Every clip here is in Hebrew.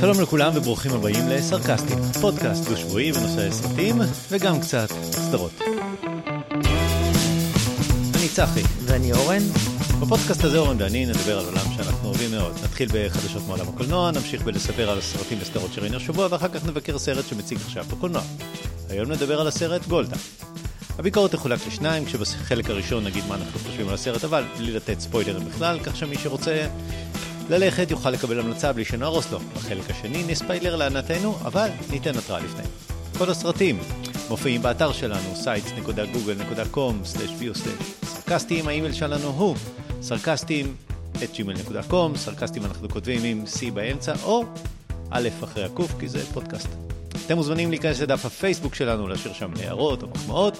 שלום לכולם וברוכים הבאים לסרקסטים, פודקאסט דו-שבועי בנושא סרטים וגם קצת סדרות. אני צחי. ואני אורן. בפודקאסט הזה אורן ואני נדבר על עולם שאנחנו אוהבים מאוד. נתחיל בחדשות מעולם הקולנוע, נמשיך בלספר על הסרטים וסדרות שראינו השבוע ואחר כך נבקר סרט שמציג עכשיו בקולנוע. היום נדבר על הסרט גולדה. הביקורת תחולק לשניים, כשבחלק הראשון נגיד מה אנחנו חושבים על הסרט, אבל בלי לתת ספוילרים בכלל, כך שמי שרוצה ללכת יוכל לקבל המלצה בלי שנהרוס לו. בחלק השני נספיילר לענתנו, אבל ניתן התראה לפני. כל הסרטים מופיעים באתר שלנו, sites.google.com/view/סרקסטים, האימייל שלנו הוא סרקסטים את gmail.com, סרקסטים אנחנו כותבים עם C באמצע, או א' אחרי הקוף, כי זה פודקאסט. אתם מוזמנים להיכנס לדף הפייסבוק שלנו, להשאיר שם הערות או מחמאות,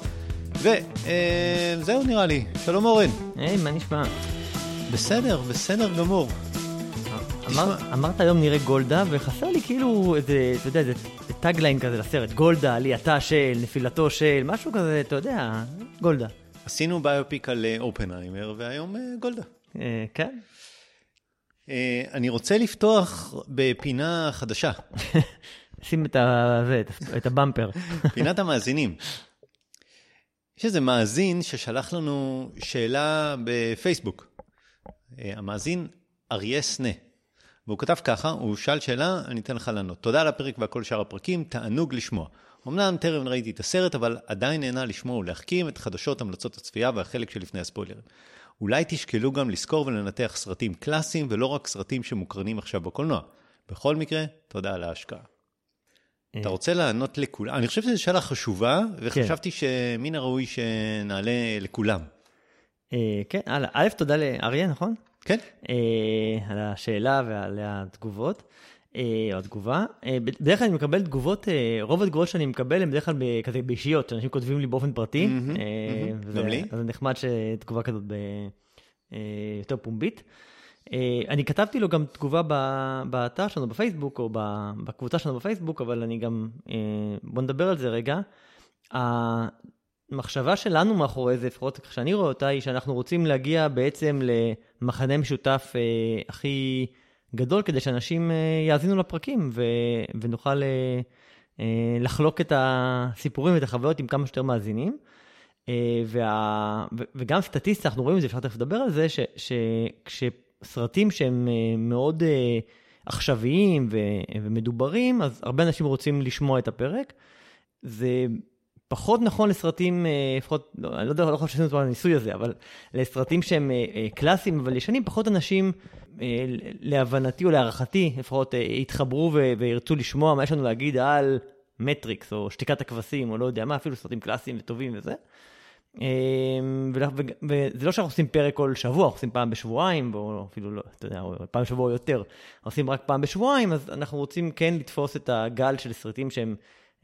וזהו נראה לי. שלום אורן. היי, מה נשמע? בסדר, בסדר גמור. אמר, אמרת היום נראה גולדה, וחסר לי כאילו איזה, אתה יודע, איזה tagline כזה לסרט. גולדה, עלייתה של, נפילתו של, משהו כזה, אתה יודע, גולדה. עשינו ביופיק על אה, אופנהיימר, והיום אה, גולדה. אה, כן? אה, אני רוצה לפתוח בפינה חדשה, שים את, ה- את הבמפר. פינת המאזינים. יש איזה מאזין ששלח לנו שאלה בפייסבוק. אה, המאזין אריה סנה. והוא כתב ככה, הוא שאל שאלה, אני אתן לך לענות. תודה על הפרק ועל כל שאר הפרקים, תענוג לשמוע. אמנם טרם ראיתי את הסרט, אבל עדיין נהנה לשמוע ולהחכים את חדשות המלצות הצפייה והחלק שלפני הספוילרים. אולי תשקלו גם לזכור ולנתח סרטים קלאסיים ולא רק סרטים שמוקרנים עכשיו בקולנוע. בכל מקרה, תודה על ההשקעה. אתה רוצה לענות לכולם? אני חושב שזו שאלה חשובה, וחשבתי שמן הראוי שנעלה לכולם. אה, כן, הלאה. א', תודה לאריה, נכון? כן? אה, על השאלה ועל התגובות, אה, או התגובה. אה, בדרך כלל אני מקבל תגובות, אה, רוב התגובות שאני מקבל הן בדרך כלל כזה באישיות, שאנשים כותבים לי באופן פרטי. מהמם, אה, מהמם. וזה- גם לי. אז זה נחמד שתגובה כזאת ב- אה, יותר פומבית. אה, אני כתבתי לו גם תגובה באתר שלנו בפייסבוק, או בקבוצה שלנו בפייסבוק, אבל אני גם, אה, בוא נדבר על זה רגע. המחשבה שלנו מאחורי זה, לפחות איך שאני רואה אותה, היא שאנחנו רוצים להגיע בעצם למחנה משותף אה, הכי גדול, כדי שאנשים יאזינו לפרקים ו, ונוכל לחלוק את הסיפורים ואת החוויות עם כמה שיותר מאזינים. וה, וגם סטטיסטית, אנחנו רואים את זה, אפשר תכף לדבר על זה, ש, שכשסרטים שהם אה, מאוד אה, עכשוויים ומדוברים, אז הרבה אנשים רוצים לשמוע את הפרק. זה פחות נכון לסרטים, אה, לפחות, לא, אני לא יודע, לא חושב שעשינו את הניסוי הזה, אבל לסרטים שהם קלאסיים אבל ישנים, פחות אנשים, להבנתי או להערכתי, לפחות יתחברו וירצו לשמוע מה יש לנו להגיד על מטריקס, או שתיקת הכבשים, או לא יודע מה, אפילו סרטים קלאסיים וטובים וזה. ו- וזה לא שאנחנו עושים פרק כל שבוע, אנחנו עושים פעם בשבועיים, או אפילו לא, אתה יודע, פעם בשבוע או יותר, עושים רק פעם בשבועיים, אז אנחנו רוצים כן לתפוס את הגל של סרטים שהם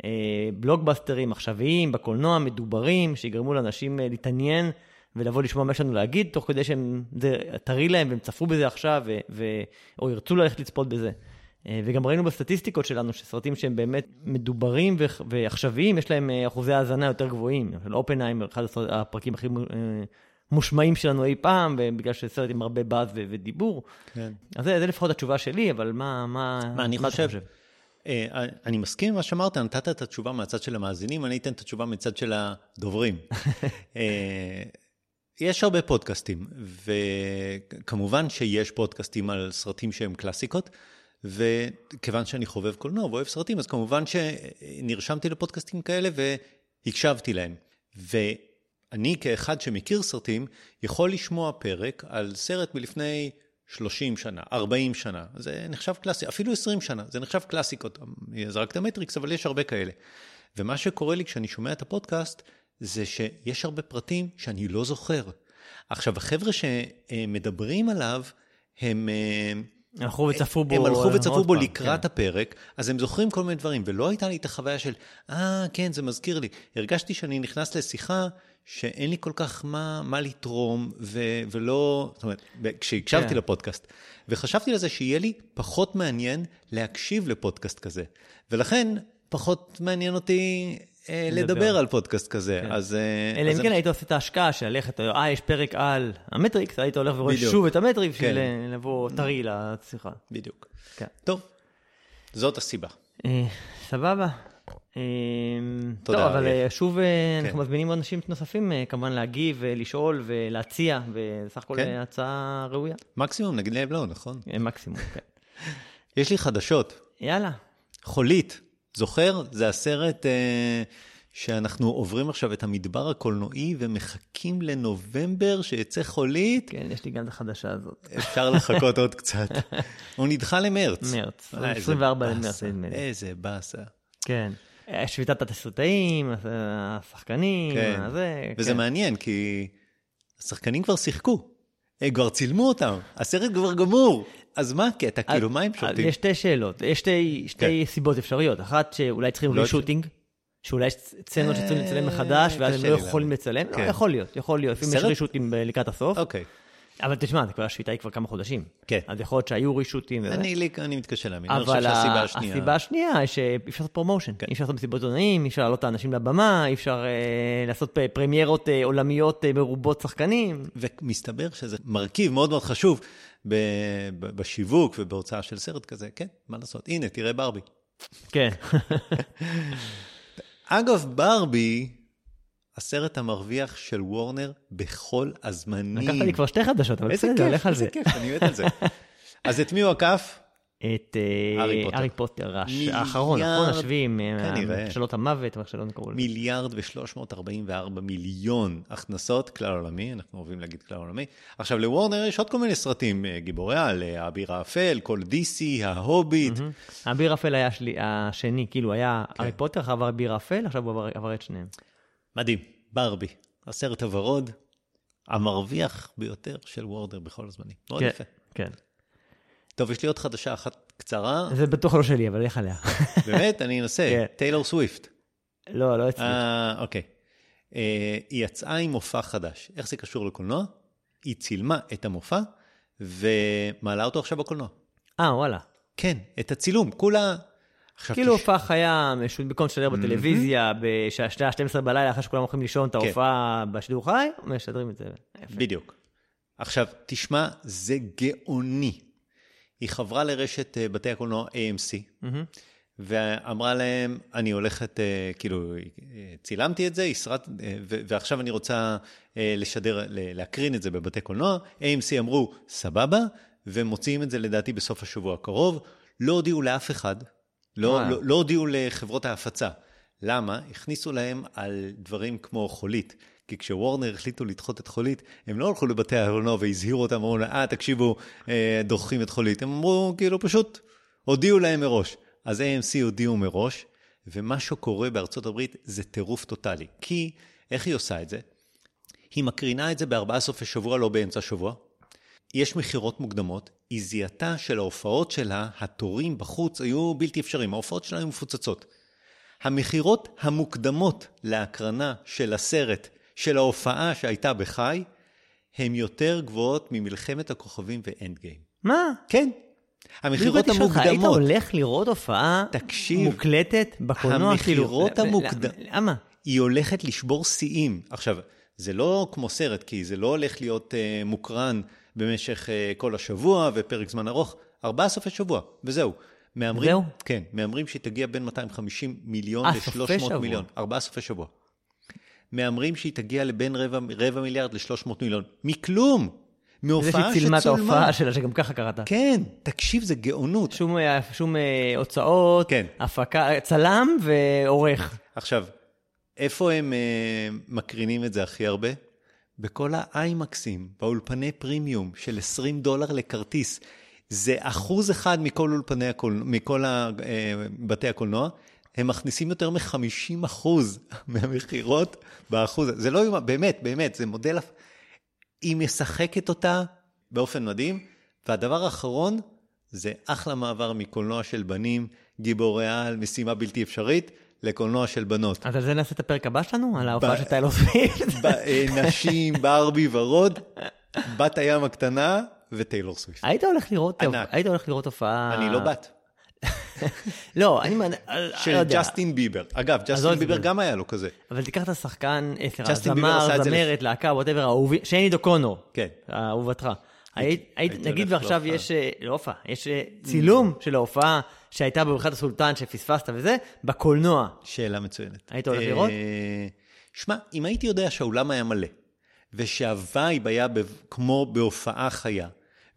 אה, בלוקבאסטרים עכשוויים, בקולנוע, מדוברים, שיגרמו לאנשים אה, להתעניין ולבוא לשמוע מה יש לנו להגיד, תוך כדי שהם, זה טרי להם והם צפו בזה עכשיו, ו, ו, או ירצו ללכת לצפות בזה. אה, וגם ראינו בסטטיסטיקות שלנו שסרטים שהם באמת מדוברים ועכשוויים, יש להם אה, אחוזי האזנה יותר גבוהים. למשל אופנהיימר, אחד הפרקים הכי אה, מושמעים שלנו אי פעם, בגלל שזה סרט עם הרבה באז ודיבור. כן. אז זה, זה לפחות התשובה שלי, אבל מה, מה, מה אני אתה חושב? אה, אני מסכים עם מה שאמרת, נתת את התשובה מהצד של המאזינים, אני אתן את התשובה מצד של הדוברים. אה, יש הרבה פודקאסטים, וכמובן שיש פודקאסטים על סרטים שהם קלאסיקות, וכיוון שאני חובב קולנוע ואוהב סרטים, אז כמובן שנרשמתי לפודקאסטים כאלה והקשבתי להם. ואני כאחד שמכיר סרטים, יכול לשמוע פרק על סרט מלפני 30 שנה, 40 שנה, זה נחשב קלאסי, אפילו 20 שנה, זה נחשב קלאסיקות. זרקת מטריקס, אבל יש הרבה כאלה. ומה שקורה לי כשאני שומע את הפודקאסט, זה שיש הרבה פרטים שאני לא זוכר. עכשיו, החבר'ה שמדברים עליו, הם... אה, הלכו וצפו בו. הם הלכו וצפו עוד בו לקראת כן. הפרק, אז הם זוכרים כל מיני דברים, ולא הייתה לי את החוויה של, אה, כן, זה מזכיר לי. הרגשתי שאני נכנס לשיחה שאין לי כל כך מה, מה לתרום, ו, ולא, זאת אומרת, כשהקשבתי כן. לפודקאסט, וחשבתי לזה שיהיה לי פחות מעניין להקשיב לפודקאסט כזה. ולכן, פחות מעניין אותי אה, לדבר. לדבר על פודקאסט כזה. כן. אז... אה, אלא אם כן היית עושה את ההשקעה של ללכת, אה, יש פרק על המטריקס, היית הולך ורואה. שוב את המטריקס בשביל כן. אה, לבוא טרי לשיחה. בדיוק. כן. טוב, זאת הסיבה. אה, סבבה. אה, תודה, טוב, אבל. אה, שוב אה. אנחנו מזמינים אנשים נוספים אה, כמובן להגיב ולשאול ולהציע, ובסך הכל. אה, הצעה ראויה. מקסימום נגיד להם לא, נכון? אה, מקסימום, כן. יש לי חדשות. יאללה. חולית, זוכר? זה הסרט אה, שאנחנו עוברים עכשיו את המדבר הקולנועי ומחכים לנובמבר שיצא חולית. כן, יש לי גם את החדשה הזאת. אפשר לחכות עוד קצת. הוא נדחה למרץ. מרץ, אה, איזה 24 באסה, למרץ, נדמה לי. איזה באסה. כן. אה, שביתת התסריטאים, השחקנים, כן. זה, וזה כן. מעניין, כי השחקנים כבר שיחקו. הם כבר צילמו אותם, הסרט כבר גמור. אז מה הקטע? כאילו, מה הם דוחים? יש שתי שאלות, יש שתי, שתי סיבות אפשריות. אחת, שאולי צריכים לא reshooting, שאולי יש סצנות שצריכים לצלם אה, מחדש, ואז הם לא לי יכולים. לצלם. לא, כן. יכול להיות, יכול להיות. לפעמים יש? רישוטים ב- לקראת הסוף. אוקיי. אבל תשמע, כבר השביתה היא כבר כמה חודשים. כן. אז יכול להיות שהיו רישוטים. אני לי- אני מתקשה להאמין. אני חושב אבל שהסיבה השנייה... הסיבה השנייה היא שאי אפשר לעשות promotion. כן. אי אפשר לעשות מסיבות עיתונאים, אי אפשר להעלות את האנשים לבמה, אי אפשר אה, לעשות פרמיירות אה, עולמיות אה, מרובות שחקנים. ומסתבר שזה מרכיב מאוד מאוד חשוב בשיווק ובהוצאה של סרט כזה. כן, מה לעשות? הנה, תראה ברבי. כן. אגב, ברבי, הסרט המרוויח של וורנר בכל הזמנים. לקחת לי כבר שתי חדשות, אבל איזה בסדר, כיף, לך על איזה זה. כיף, אני מת על זה. אז את מי הוא עקף? את אה, הארי פוטר. האחרון, אחרון השביעים, אה, כנראה. מכשלות המוות, ואיך שלא נקראו לזה. מיליארד ו-344 מיליון הכנסות, כלל עולמי, אנחנו אוהבים להגיד כלל עולמי. עכשיו, לוורנר יש עוד כל מיני סרטים, אה, גיבורי על, האביר האפל, כל DC, ההוביט. האביר האפל היה השני, כאילו היה כן. הארי פוטר, אחר עבר האביר האפל, עכשיו הוא עבר- עבר את שניהם. מדהים, ברבי, הסרט הוורוד, המרוויח ביותר של וורנר בכל הזמנים. מאוד כן, יפה. כן. טוב, יש לי עוד חדשה אחת קצרה, זה בטוח לא שלי, אבל לך עליה. באמת, אני אנסה, כן. טיילור סוויפט. לא, לא אצלי. אה, אוקיי. אה, היא יצאה עם מופע חדש. איך זה קשור לקולנוע? היא צילמה את המופע ומעלה אותו עכשיו בקולנוע. אה, וואלה. כן, את הצילום, כולה... כאילו הופעה חיה, במקום לשדר בטלוויזיה, בשעה 12 בלילה, אחרי שכולם הולכים לישון את כן. ההופעה בשידור חי, משדרים את זה. בדיוק. עכשיו, תשמע, זה גאוני. היא חברה לרשת אה, בתי הקולנוע AMC. ואמרה להם, אני הולכת, אה, כאילו, אה, צילמתי את זה, ו- ועכשיו אני רוצה לשדר, להקרין את זה בבתי קולנוע. AMC אמרו, סבבה, ומוציאים את זה לדעתי בסוף השבוע הקרוב. לא הודיעו לאף אחד, לא. לא, לא הודיעו לחברות ההפצה. למה? הכניסו להם על דברים כמו חולית. כי כשוורנר החליטו לדחות את חולית, הם לא הלכו לבתי הקולנוע והזהירו אותם, אמרו להם, אה, תקשיבו, אה, דוחים את חולית. הם אמרו, כאילו, פשוט הודיעו להם מראש. אז AMC הודיעו מראש, ומה שקורה בארצות הברית זה טירוף טוטאלי. כי, איך היא עושה את זה? היא מקרינה את זה בארבעה סופי שבוע, לא באמצע שבוע. יש מכירות מוקדמות, היא זיהתה של ההופעות שלה, התורים בחוץ היו בלתי אפשריים, ההופעות שלה היו מפוצצות. המכירות המוקדמות להקרנה של הסרט, של ההופעה שהייתה בחי, הן יותר גבוהות ממלחמת הכוכבים ואנד גיים. מה? כן. המכירות אותך, היית המוקדמות. הולך לראות הופעה תקשיב, מוקלטת בקולנוע? כאילו, המכירות ל- ל- המוקד- למה? היא הולכת לשבור שיאים. עכשיו, זה לא כמו סרט, כי זה לא הולך להיות uh, מוקרן במשך uh, כל השבוע ופרק זמן ארוך, ארבעה סופי שבוע, וזהו. מהמרים, זהו? כן, מהמרים שהיא תגיע בין 250 מיליון אה, סופי ל-300 שבוע. מיליון. ארבעה סופי שבוע. מהמרים שהיא תגיע לבין רבע, רבע מיליארד ל-300 מיליון. מכלום! זה מהופעה שהיא צילמה את שצולמה. ההופעה שלה, שגם ככה קראת. כן, תקשיב, זה גאונות. שום, אה, שום אה, הוצאות, כן. הפקה, צלם ועורך. עכשיו, איפה הם uh, מקרינים את זה הכי הרבה? בכל האיימקסים, באולפני פרימיום של 20 דולר לכרטיס. זה אחוז אחד מכל אולפני הקולנוע, מכל ה, uh, בתי הקולנוע, הם מכניסים יותר מ-50 אחוז מהמכירות באחוז. זה לא, יאומן, באמת, באמת, זה מודל... היא משחקת אותה באופן מדהים. והדבר האחרון, זה אחלה מעבר מקולנוע של בנים, גיבורי על, משימה בלתי אפשרית, לקולנוע של בנות. אז על זה נעשה את הפרק הבא שלנו? על ההופעה של טיילור סוויפט? אה, נשים, ברבי ורוד, בת הים הקטנה וטיילור סוויפט. היית הולך לראות הופעה... אני לא בת. לא, אני... מעניין- של לא. ג'סטין ביבר. אגב, ג'סטין ביבר. גם היה לו כזה. אבל תיקח את השחקן, אה, זמר, זמרת, להקה, ווטאבר, אהובי, שייני דו קונור. כן. אהובתך. היית, נגיד ועכשיו. יש, אה, לא הופעה, יש אה, צילום של ההופעה שהייתה בבריכת הסולטן שפספסת וזה, בקולנוע. שאלה מצוינת. היית הולך אה, לראות? שמע, אם הייתי יודע שהאולם היה מלא, ושהווייב היה כמו בהופעה חיה,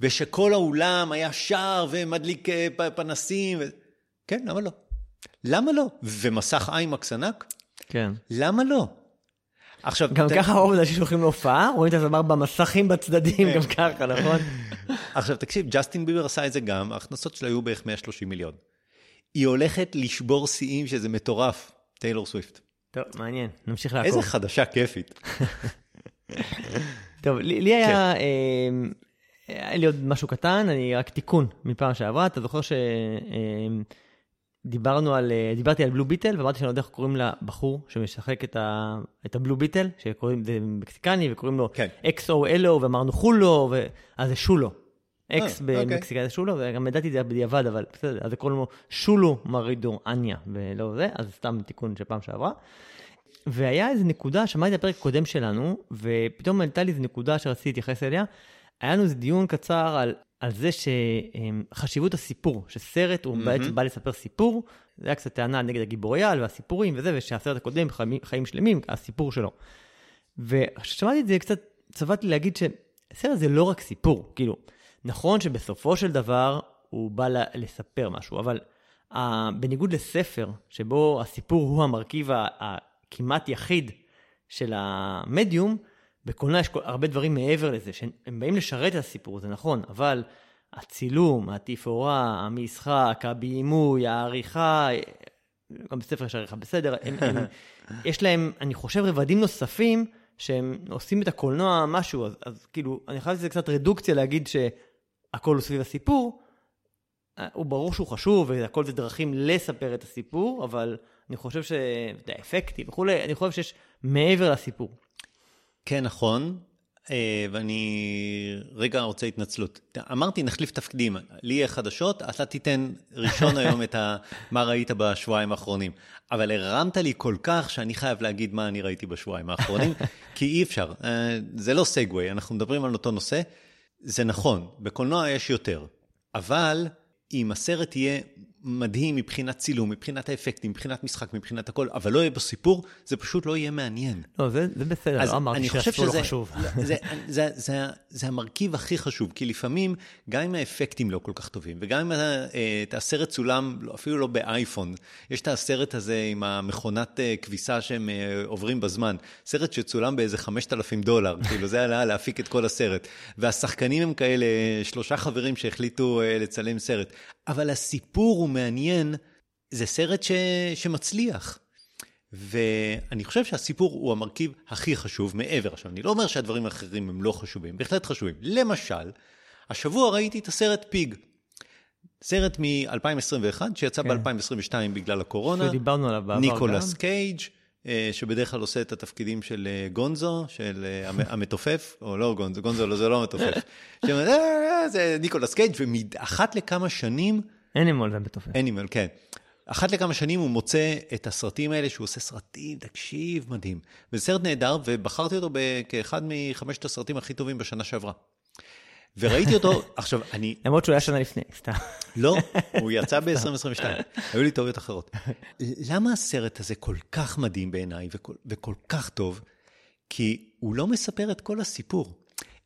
ושכל האולם היה שר ומדליק אה, פנסים, ו... כן, למה לא? למה לא? ומסך IMAX ענק? כן. למה לא? עכשיו, גם ת- ככה רוב האנשים שהולכים להופעה, רואים את הזמר במסכים בצדדים, כן. גם ככה, נכון? עכשיו תקשיב, ג'סטין ביבר עשה את זה גם, ההכנסות שלו היו בערך 130 מיליון. היא הולכת לשבור שיאים שזה מטורף, טיילור סוויפט. טוב, מעניין, נמשיך לעקוב. איזה חדשה כיפית. טוב, לי, לי היה, אה, היה לי עוד משהו קטן, אני רק תיקון מפעם שעברה, אתה זוכר שדיברנו על, אה, דיברתי על בלו ביטל, ואמרתי שאני לא יודע איך קוראים לבחור שמשחק את, ה, את הבלו ביטל, שקוראים, זה מקסיקני, וקוראים לו כן. XO, LO, ואמרנו חולו, ו... אז זה שולו. אקס אה, אוקיי. במקסיקני זה שולו, וגם ידעתי את זה בדיעבד, אבל בסדר, אז קוראים לו שולו מרידו אניה, ולא זה, אז סתם תיקון של פעם שעברה. והיה איזו נקודה, שמעתי את הפרק הקודם שלנו, ופתאום עלתה לי איזו נקודה שרציתי להתייחס אליה. היה לנו איזה דיון קצר על, על זה שחשיבות הסיפור, שסרט הוא מהמם. בעצם בא לספר סיפור, זה היה קצת טענה נגד הגיבוריאל והסיפורים וזה, ושהסרט הקודם, חיים, חיים שלמים, הסיפור שלו. וכששמעתי את זה, קצת צבעתי להגיד שסרט זה לא רק סיפור, כאילו, נכון שבסופו של דבר הוא בא לספר משהו, אבל uh, בניגוד לספר, שבו הסיפור הוא המרכיב הכמעט יחיד של המדיום, בקולנוע יש הרבה דברים מעבר לזה, שהם באים לשרת את הסיפור, זה נכון, אבל הצילום, התפאורה, המשחק, הבימוי, העריכה, גם בספר יש עריכה בסדר, הם, הם, יש להם, אני חושב, רבדים נוספים שהם עושים את הקולנוע משהו, אז, אז כאילו, אני חייב שזה קצת רדוקציה להגיד שהכל הוא סביב הסיפור. אה, הוא ברור שהוא חשוב, והכל זה דרכים לספר את הסיפור, אבל אני חושב שזה אפקטים וכולי, אני חושב שיש מעבר לסיפור. כן, נכון. אה, ואני רגע רוצה התנצלות. אמרתי, נחליף תפקידים. לי יהיה חדשות, אתה תיתן ראשון היום את ה... מה ראית בשבועיים האחרונים. אבל הרמת לי כל כך שאני חייב להגיד מה אני ראיתי בשבועיים האחרונים, כי אי אפשר. אה, זה לא סגווי, אנחנו מדברים על אותו נושא. זה נכון, בקולנוע יש יותר. אבל אם הסרט יהיה מדהים מבחינת צילום, מבחינת האפקטים, מבחינת משחק, מבחינת הכל, אבל לא יהיה בו סיפור, זה פשוט לא יהיה מעניין. לא, זה, זה בסדר, לא אמרתי שהסיפור לא חשוב. זה, זה, זה, זה, זה המרכיב הכי חשוב, כי לפעמים, גם אם האפקטים לא כל כך טובים, וגם אם אה, את הסרט צולם, לא- אפילו לא באייפון, יש את הסרט הזה עם המכונת אה, כביסה שהם אה, עוברים בזמן, סרט שצולם באיזה 5,000 דולר, כאילו זה היה להפיק את כל הסרט. והשחקנים הם כאלה, שלושה חברים שהחליטו לצלם סרט. אבל הסיפור הוא מעניין, זה סרט ש, שמצליח. ואני חושב שהסיפור הוא המרכיב הכי חשוב מעבר. עכשיו, אני לא אומר שהדברים האחרים הם לא חשובים, בהחלט חשובים. למשל, השבוע ראיתי את הסרט פיג. סרט מ-2021, שיצא כן. ב-2022 בגלל הקורונה. שדיברנו עליו בעבר ניקולס גם. קייג', אה, שבדרך כלל עושה את התפקידים של אה, גונזו, של אה, המ- המתופף, או לא גונזו, גונזו לא, זה לא המתופף. "אה, זה ניקולס קייג', ואחת לכמה שנים, אנימול זה בתופף. אנימל, כן. אחת לכמה שנים הוא מוצא את הסרטים האלה, שהוא עושה סרטים, תקשיב, מדהים. וזה סרט נהדר, ובחרתי אותו כאחד מחמשת הסרטים הכי טובים בשנה שעברה. וראיתי אותו, עכשיו, אני, למרות שהוא היה שנה לפני, סתם. לא, הוא יצא ב-2022, היו לי טעויות אחרות. למה הסרט הזה כל כך מדהים בעיניי וכל, וכל כך טוב? כי הוא לא מספר את כל הסיפור.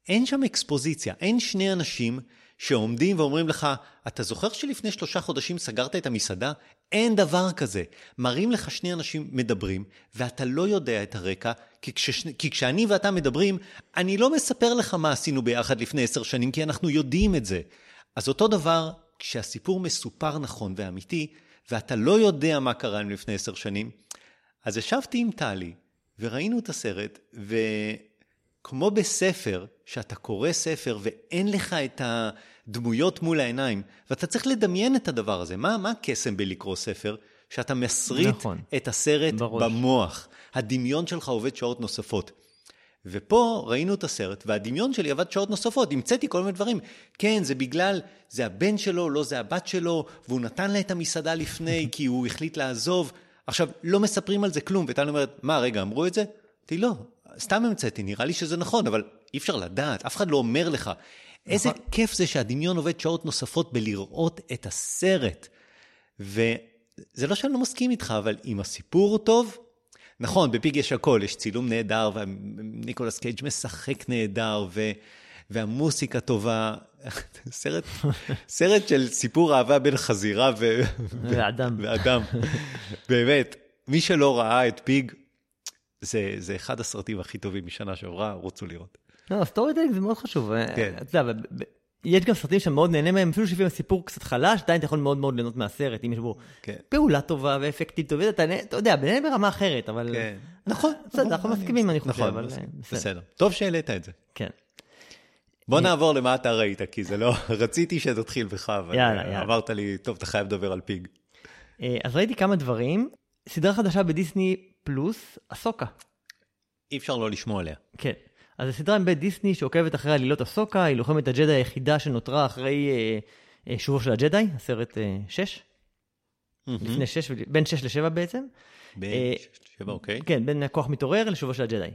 אין שם אקספוזיציה, אין שני אנשים שעומדים ואומרים לך, אתה זוכר שלפני שלושה חודשים סגרת את המסעדה? אין דבר כזה. מראים לך שני אנשים מדברים, ואתה לא יודע את הרקע, כי, כשש... כי כשאני ואתה מדברים, אני לא מספר לך מה עשינו ביחד לפני עשר שנים, כי אנחנו יודעים את זה. אז אותו דבר, כשהסיפור מסופר נכון ואמיתי, ואתה לא יודע מה קרה לפני עשר שנים, אז ישבתי עם טלי, וראינו את הסרט, וכמו בספר, שאתה קורא ספר ואין לך את הדמויות מול העיניים, ואתה צריך לדמיין את הדבר הזה. מה, מה הקסם בלקרוא ספר? שאתה מסריט נכון. את הסרט בראש. במוח. הדמיון שלך עובד שעות נוספות. ופה ראינו את הסרט, והדמיון שלי עבד שעות נוספות, המצאתי כל מיני דברים. כן, זה בגלל, זה הבן שלו, לא זה הבת שלו, והוא נתן לה את המסעדה לפני כי הוא החליט לעזוב. עכשיו, לא מספרים על זה כלום, וטל אומרת, מה, רגע, אמרו את זה? אמרתי, לא, סתם המצאתי, נראה לי שזה נכון, אבל אי אפשר לדעת, אף אחד לא אומר לך. איזה נכון. כיף זה שהדמיון עובד שעות נוספות בלראות את הסרט. וזה לא שאני לא מסכים איתך, אבל אם הסיפור הוא טוב, נכון, בפיג יש הכל, יש צילום נהדר, וניקולס קייג' משחק נהדר, ו... והמוסיקה טובה. סרט, סרט של סיפור אהבה בין חזירה ו... ואדם. ואדם. באמת, מי שלא ראה את Pig, זה, זה אחד הסרטים הכי טובים משנה שעברה, רוצו לראות. לא, storytelling זה מאוד חשוב. כן. אתה יודע, יש גם סרטים שאתה מאוד נהנה מהם, אפילו שלפעמים הסיפור קצת חלש, עדיין אתה יכול מאוד מאוד ליהנות מהסרט, אם יש בו כן. פעולה טובה ואפקטים טובים, אתה אתה יודע, ביניהם ברמה אחרת, אבל... כן. נכון. בסדר, נכון, אנחנו מסכימים, אני חושב, נכון, אבל. אה, בסדר. בסדר. טוב שהעלית את זה. כן. בוא נעבור למה אתה ראית, כי זה לא... רציתי שתתחיל בך, אבל יאללה, אה, יאללה. אמרת לי, טוב, אתה חייב לדבר על פיג. אה, אז ראיתי כמה דברים. סדרה חדשה בדיסני פלוס, אסוקה. אי אפשר לא לשמוע עליה. כן. אז זו סדרה מבית דיסני שעוקבת אחרי עלילות אסוקה, היא לוחמת הג'די היחידה שנותרה אחרי אה, אה, שובו של הג'די, הסרט 6, לפני 6, בין 6 ל-7 בעצם. אה, בשבע, אוקיי. כן, בין הכוח מתעורר לשובו של הג'די,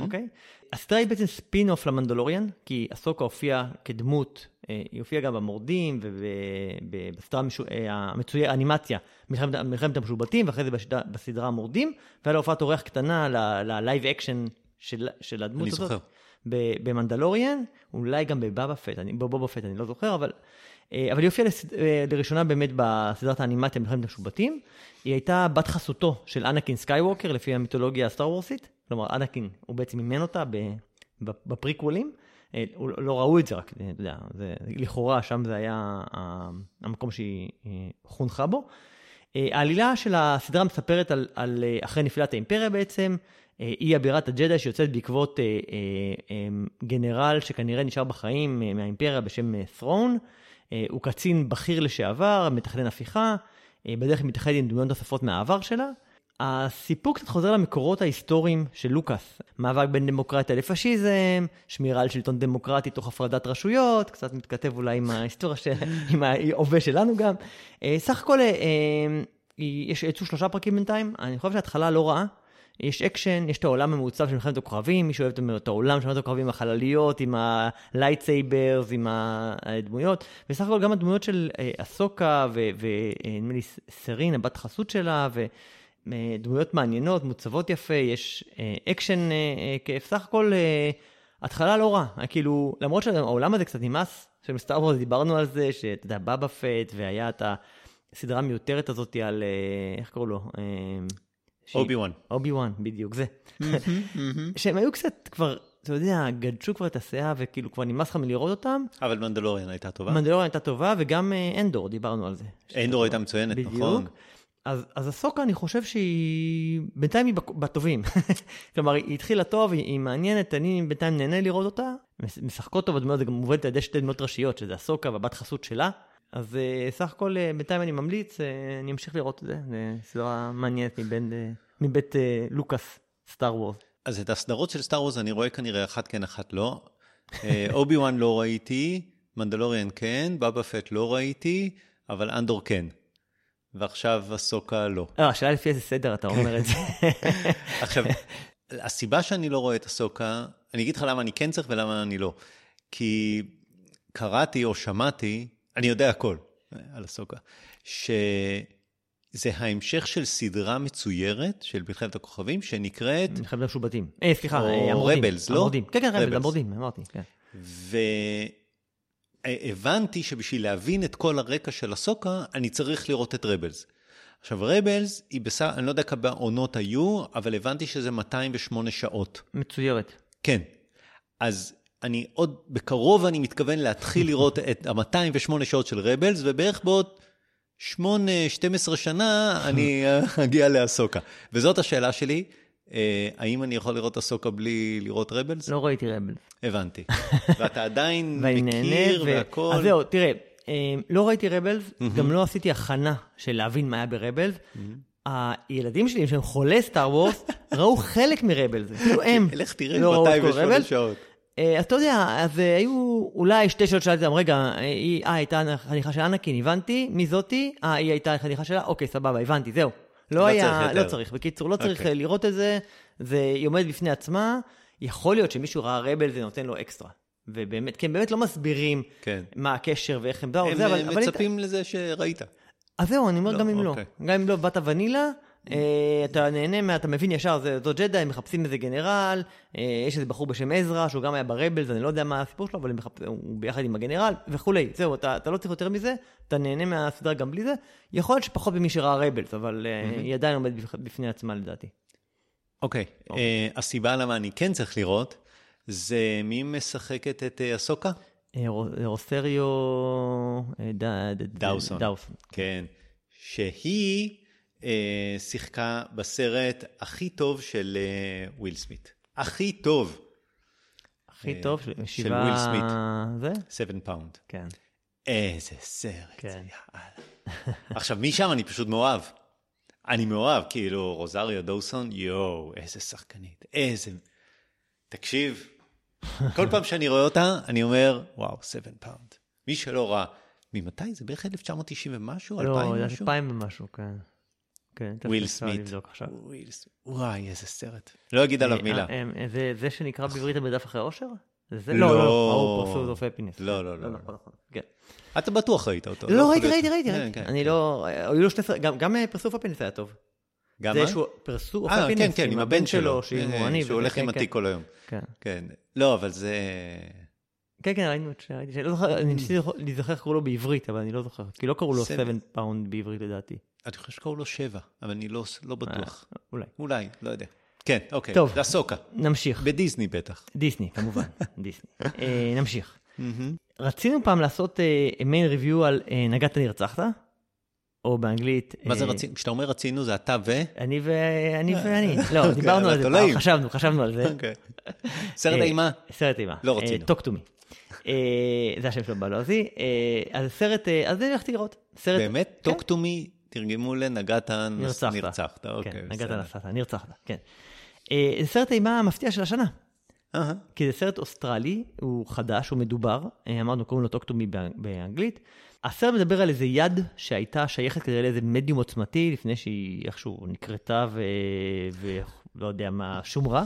אוקיי? הסדרה היא בעצם ספין אוף למנדלוריאן, כי אסוקה הופיעה כדמות, אה, היא הופיעה גם במורדים ובסדרה אה, המצוירת, האנימציה, מלחמת, המשובטים, ואחרי זה בסדרה המורדים, והיה לה הופעת אורח קטנה ל live action של, הדמות אני הזאת. זוכר. ב- במנדלוריאן, אולי גם בבאבא פט, אני, בבובה פט אני לא זוכר, אבל, אה, אבל היא הופיעה אה, לראשונה באמת בסדרת האנימציה מלחמת המשובטים. היא הייתה בת חסותו של אנקין סקייווקר, לפי המיתולוגיה הסטאר וורסית. כלומר, אנקין, הוא בעצם אימן אותה בפריקוולים. אה, הוא- לא ראו את זה, רק, אה, אתה יודע, זה, לכאורה שם זה היה המקום שהיא אה, חונכה בו. אה, העלילה של הסדרה מספרת על, על אה, אחרי נפילת האימפריה בעצם, אה, היא אבירת הג'די שיוצאת בעקבות אה, אה, אה, גנרל שכנראה נשאר בחיים אה, מהאימפריה בשם אה, ת'רון. אה, הוא קצין בכיר לשעבר, מתכנן הפיכה, אה, בדרך כלל מתאחד עם דמויות נוספות מהעבר שלה. הסיפור קצת חוזר למקורות ההיסטוריים של לוקאס. מאבק בין דמוקרטיה לפשיזם, שמירה על שלטון דמוקרטי תוך הפרדת רשויות, קצת מתכתב אולי עם ההיסטוריה, של, עם ההווה שלנו גם. אה, סך הכל, יש, יצאו שלושה פרקים בינתיים, אני חושב שההתחלה לא רעה. יש אקשן, יש את העולם המעוצב של מלחמת הכוכבים, מי שאוהב את העולם של מלחמת הכוכבים, החלליות, עם ה lightsabers, עם הדמויות, וסך הכל גם הדמויות של אה, אהסוקה ונדמה לי סבין, הבת חסות שלה, ודמויות מעניינות, מעוצבות יפה, יש אה, אקשן אה, כיף, סך הכל אה, התחלה לא רע, כאילו, למרות שהעולם הזה קצת נמאס, של סטאר וורס דיברנו על זה, שאתה יודע, בבא פט, והיה את הסדרה המיותרת הזאת על, אה, איך קראו לו? אובי וואן. אובי וואן, בדיוק, זה. שהם היו קצת כבר, אתה יודע, גדשו כבר את הסאה, וכאילו כבר נמאס לך מלראות אותם. אבל מנדלוריאן הייתה טובה. מנדלוריאן הייתה טובה, וגם אה, אנדור, דיברנו על זה. אנדור הייתה מצוינת, בדיוק. נכון? אז, אז אהסוקה, אני חושב שהיא... בינתיים היא בטובים. כלומר, היא התחילה טוב, היא, היא מעניינת, אני בינתיים נהנה לראות אותה. מש- משחקות טוב, הדמויות, זה גם מובלת על ידי שתי דמויות ראשיות, שזה אהסוקה והבת חסות שלה. אז אה, סך הכל, אה, בינתיים אני ממליץ, אה, אני אמשיך לראות את זה. זו סדרה מעניינת מבין, מבית לוקאס, סטאר וורס. אז את הסדרות של סטאר וורס אני רואה כנראה אחת כן, אחת לא. אובי וואן לא ראיתי, מנדלוריאן כן, בבא פט לא ראיתי, אבל אנדור כן. ועכשיו אהסוקה לא. לא, השאלה לפי איזה סדר אתה אומר את זה. עכשיו, הסיבה שאני לא רואה את אהסוקה, אני אגיד לך למה אני כן צריך ולמה אני לא. כי קראתי או שמעתי, אני יודע הכל אה, על הסוקה, שזה ההמשך של סדרה מצוירת של מלחמת הכוכבים, שנקראת, מלחמת המשובטים. אה, סליחה, או אה, המורדים. רבלס, לא? המורדים. כן, כן, רבלס, רבלס. המורדים, אמרתי, כן. והבנתי שבשביל להבין את כל הרקע של הסוקה, אני צריך לראות את רבלס. עכשיו, רבלס היא בסך, אני לא יודע כמה עונות היו, אבל הבנתי שזה 208 שעות. מצוירת. כן. אז אני עוד, בקרוב אני מתכוון להתחיל לראות את ה-208 שעות של רבלס, ובערך בעוד 8-12 שנה אני אה, אגיע לאסוקה. וזאת השאלה שלי, אה, האם אני יכול לראות אסוקה בלי לראות רבלס? לא ראיתי רבלס. הבנתי. ואתה עדיין. מכיר ו- והכל. אז זהו, תראה, אה, לא ראיתי רבלס, גם לא עשיתי הכנה של להבין מה היה ברבלס. הילדים שלי, שהם חולי סטאר וורס, ראו חלק מרבלס, אפילו הם לך תראה לא ראו את מתי כל ושמונה רבלס. שעות. אה, אז אתה יודע, אז אה, היו אולי שתי שאלות שאלתי אותם, רגע, אה, היא אה, הייתה חניכה של אנקין, הבנתי, מי זאתי? אה, היא הייתה חניכה שלה? אוקיי, סבבה, הבנתי, זהו. לא לא היה, צריך. לא צריך. בקיצור, לא צריך אוקיי. אה, לראות את זה, זה, עומדת בפני עצמה. יכול להיות שמישהו ראה רבלס, זה נותן לו אקסטרה. ובאמת, כי הם באמת לא מסבירים כן. מה הקשר ואיך הם באו, הם זה, אבל... אה, אבל מצפים לזה שראית. אז זהו, אני אומר לא, גם אם לא. אוקיי. גם אם לא באת ונילה, אתה נהנה, מה- אתה מבין ישר, זה- זו ג'דאיי, הם מחפשים איזה גנרל, אה, יש איזה בחור בשם עזרא, שהוא גם היה ברבלס, אני לא יודע מה הסיפור שלו, אבל הוא ביחד עם הגנרל, וכולי. זהו, אתה לא צריך יותר מזה, אתה נהנה מהסדרה גם בלי זה. יכול להיות שפחות ממי שראה רבלס, אבל אה, היא עדיין עומדת בפ- בפני עצמה לדעתי. אוקיי, אה, הסיבה למה אני כן צריך לראות, זה מי משחקת את אה, אסוקה? אה, רו- רוסריו... אה, דאוסון. דאוסון. כן. שהיא אה, שיחקה בסרט הכי טוב של אה, וויל סמית. הכי טוב, הכי אה, טוב, של. וויל סמית. זה? 7 Pounds. כן. איזה סרט כן. יאללה. עכשיו, משם אני פשוט מאוהב. אני מאוהב, כאילו, רוזריו דוסון, יואו, איזה שחקנית, איזה... תקשיב, כל פעם שאני רואה אותה, אני אומר, וואו, 7 Pounds. מי שלא ראה, ממתי זה? בערך 1990 ומשהו? לא, 2000 זה משהו? 2000 ומשהו, כן. כן, וויל סמית. וויל סמית. וואי, איזה סרט. לא אגיד עליו אה, מילה. אה, אה, זה- זה שנקרא בעברית המרדף אחרי אושר? זה זה? לא. לא, לא, Happyness. לא, לא, לא, לא, לא. נכון, נכון. כן. אתה בטוח ראית אותו. לא, יכול ראיתי, ראיתי, ראיתי. כן. כן, אני. לא... היו לו שני סרטים, גם- גם Pursuit of Happyness היה טוב. גם זה מה? שהוא Pursuit of אה, Happyness, כן, כן, עם הבן שלו. שהוא הולך עם. התיק כל היום. כן. כן. לא, אבל זה... כן, כן, ראינו את לא זוכר, אני ניסיתי לזכור- להיזכר איך קראו לו בעברית, אבל אני לא זוכר. כי לא קראו לו Seven. 7 Pounds בעברית לדעתי. אני חושב שקראו לו שבע, אבל אני לא, לא בטוח. אה, אולי. אולי, לא יודע. כן, אוקיי. טוב. זה אהסוקה. נמשיך. בדיסני בטח. דיסני, כמובן. דיסני. אה, נמשיך. רצינו פעם לעשות main review על אה, נגעת נרצחת, או באנגלית... מה זה אה, רצינו? כשאתה אומר רצינו, זה אתה ו... אני ואני ואני. אוקיי, לא, דיברנו על זה תולעים. פעם, חשבנו, חשבנו על זה. אוקיי. סרט אה, אימה? סרט אימה. לא רצינו. Talk to Me. זה השם שלו בלועזי. אה, אז סרט, אה, אז הלכתי לראות. סרט... באמת? כן. Talk to Me תרגמו לנגעת נרצחת. נרצחת. אוקיי, כן, נגעת. נגעת, נרצחת, כן. אה, זה סרט אימה המפתיע של השנה. כי זה סרט אוסטרלי, הוא חדש, הוא מדובר, אה, אמרנו, קוראים לו Talk to Me באנגלית. הסרט מדבר על איזה יד שהייתה שייכת כנראה לאיזה מדיום עוצמתי, לפני שהיא איכשהו נכרתה ולא יודע מה, שומרה.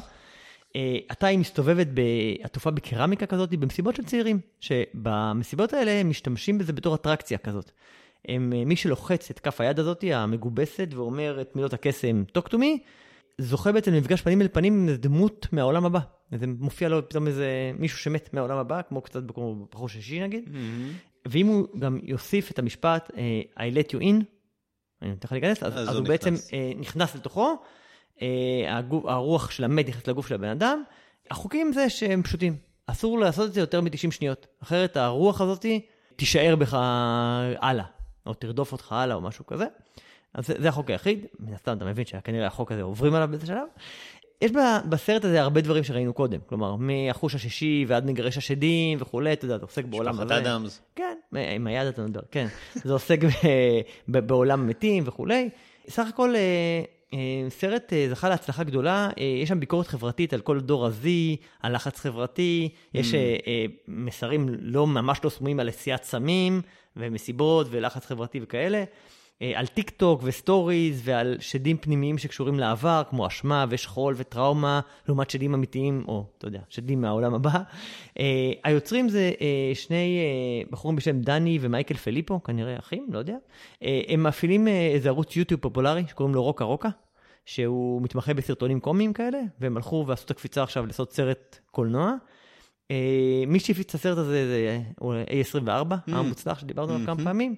אה, עתה היא מסתובבת, ב- עטופה בקרמיקה כזאת, במסיבות של צעירים, שבמסיבות האלה הם משתמשים בזה בתור אטרקציה כזאת. הם, אה, מי שלוחץ את כף היד הזאת, המגובסת, ואומר את מילות הקסם טוקטומי, זוכה בעצם למפגש פנים אל פנים עם איזה דמות מהעולם הבא. זה מופיע לו פתאום איזה מישהו שמת מהעולם הבא, כמו קצת כמו בחור שישי נגיד. ואם הוא גם יוסיף את המשפט אה, I let you in, אני נותן לך להיכנס, אז, אז אז הוא הוא בעצם נכנס. אה, נכנס לתוכו, אה, הגוף, הרוח של המת נכנסת לגוף של הבן אדם. החוקים זה שהם פשוטים, אסור לעשות את זה יותר מ-90 שניות, אחרת הרוח הזאת תישאר בך הלאה, או תרדוף אותך הלאה או משהו כזה. אז זה, זה החוק היחיד, מן הסתם אתה מבין שכנראה החוק הזה עוברים עליו באיזה שלב. יש בסרט הזה הרבה דברים שראינו קודם, כלומר, מהחוש השישי ועד מגרש השדים וכולי, אתה יודע, אתה עוסק בעולם משפחת הזה. אדמס. כן, עם היד אתה מדבר, כן. זה עוסק ב, ב, בעולם מתים וכולי. סך הכל אה, אה, סרט אה, זכה להצלחה גדולה, יש שם ביקורת חברתית על כל דור ה-Z, על לחץ חברתי, יש אה, מסרים לא ממש לא סמויים על עשיית סמים ומסיבות ולחץ חברתי וכאלה. אה, על טיק טוק וסטוריז ועל שדים פנימיים שקשורים לעבר, כמו אשמה ושכול וטראומה, לעומת שדים אמיתיים, או אתה יודע, שדים מהעולם הבא. אה, היוצרים זה אה, שני בחורים בשם דני ומייקל פליפו, כנראה אחים, לא יודע. הם מפעילים איזה ערוץ יוטיוב פופולרי שקוראים לו רוקה רוקה, שהוא מתמחה בסרטונים קומיים כאלה, והם הלכו ועשו את הקפיצה עכשיו לעשות סרט קולנוע. אה, מי שהפיץ את הסרט הזה זה אה, A24, המוצלח שדיברנו עליו כמה פעמים.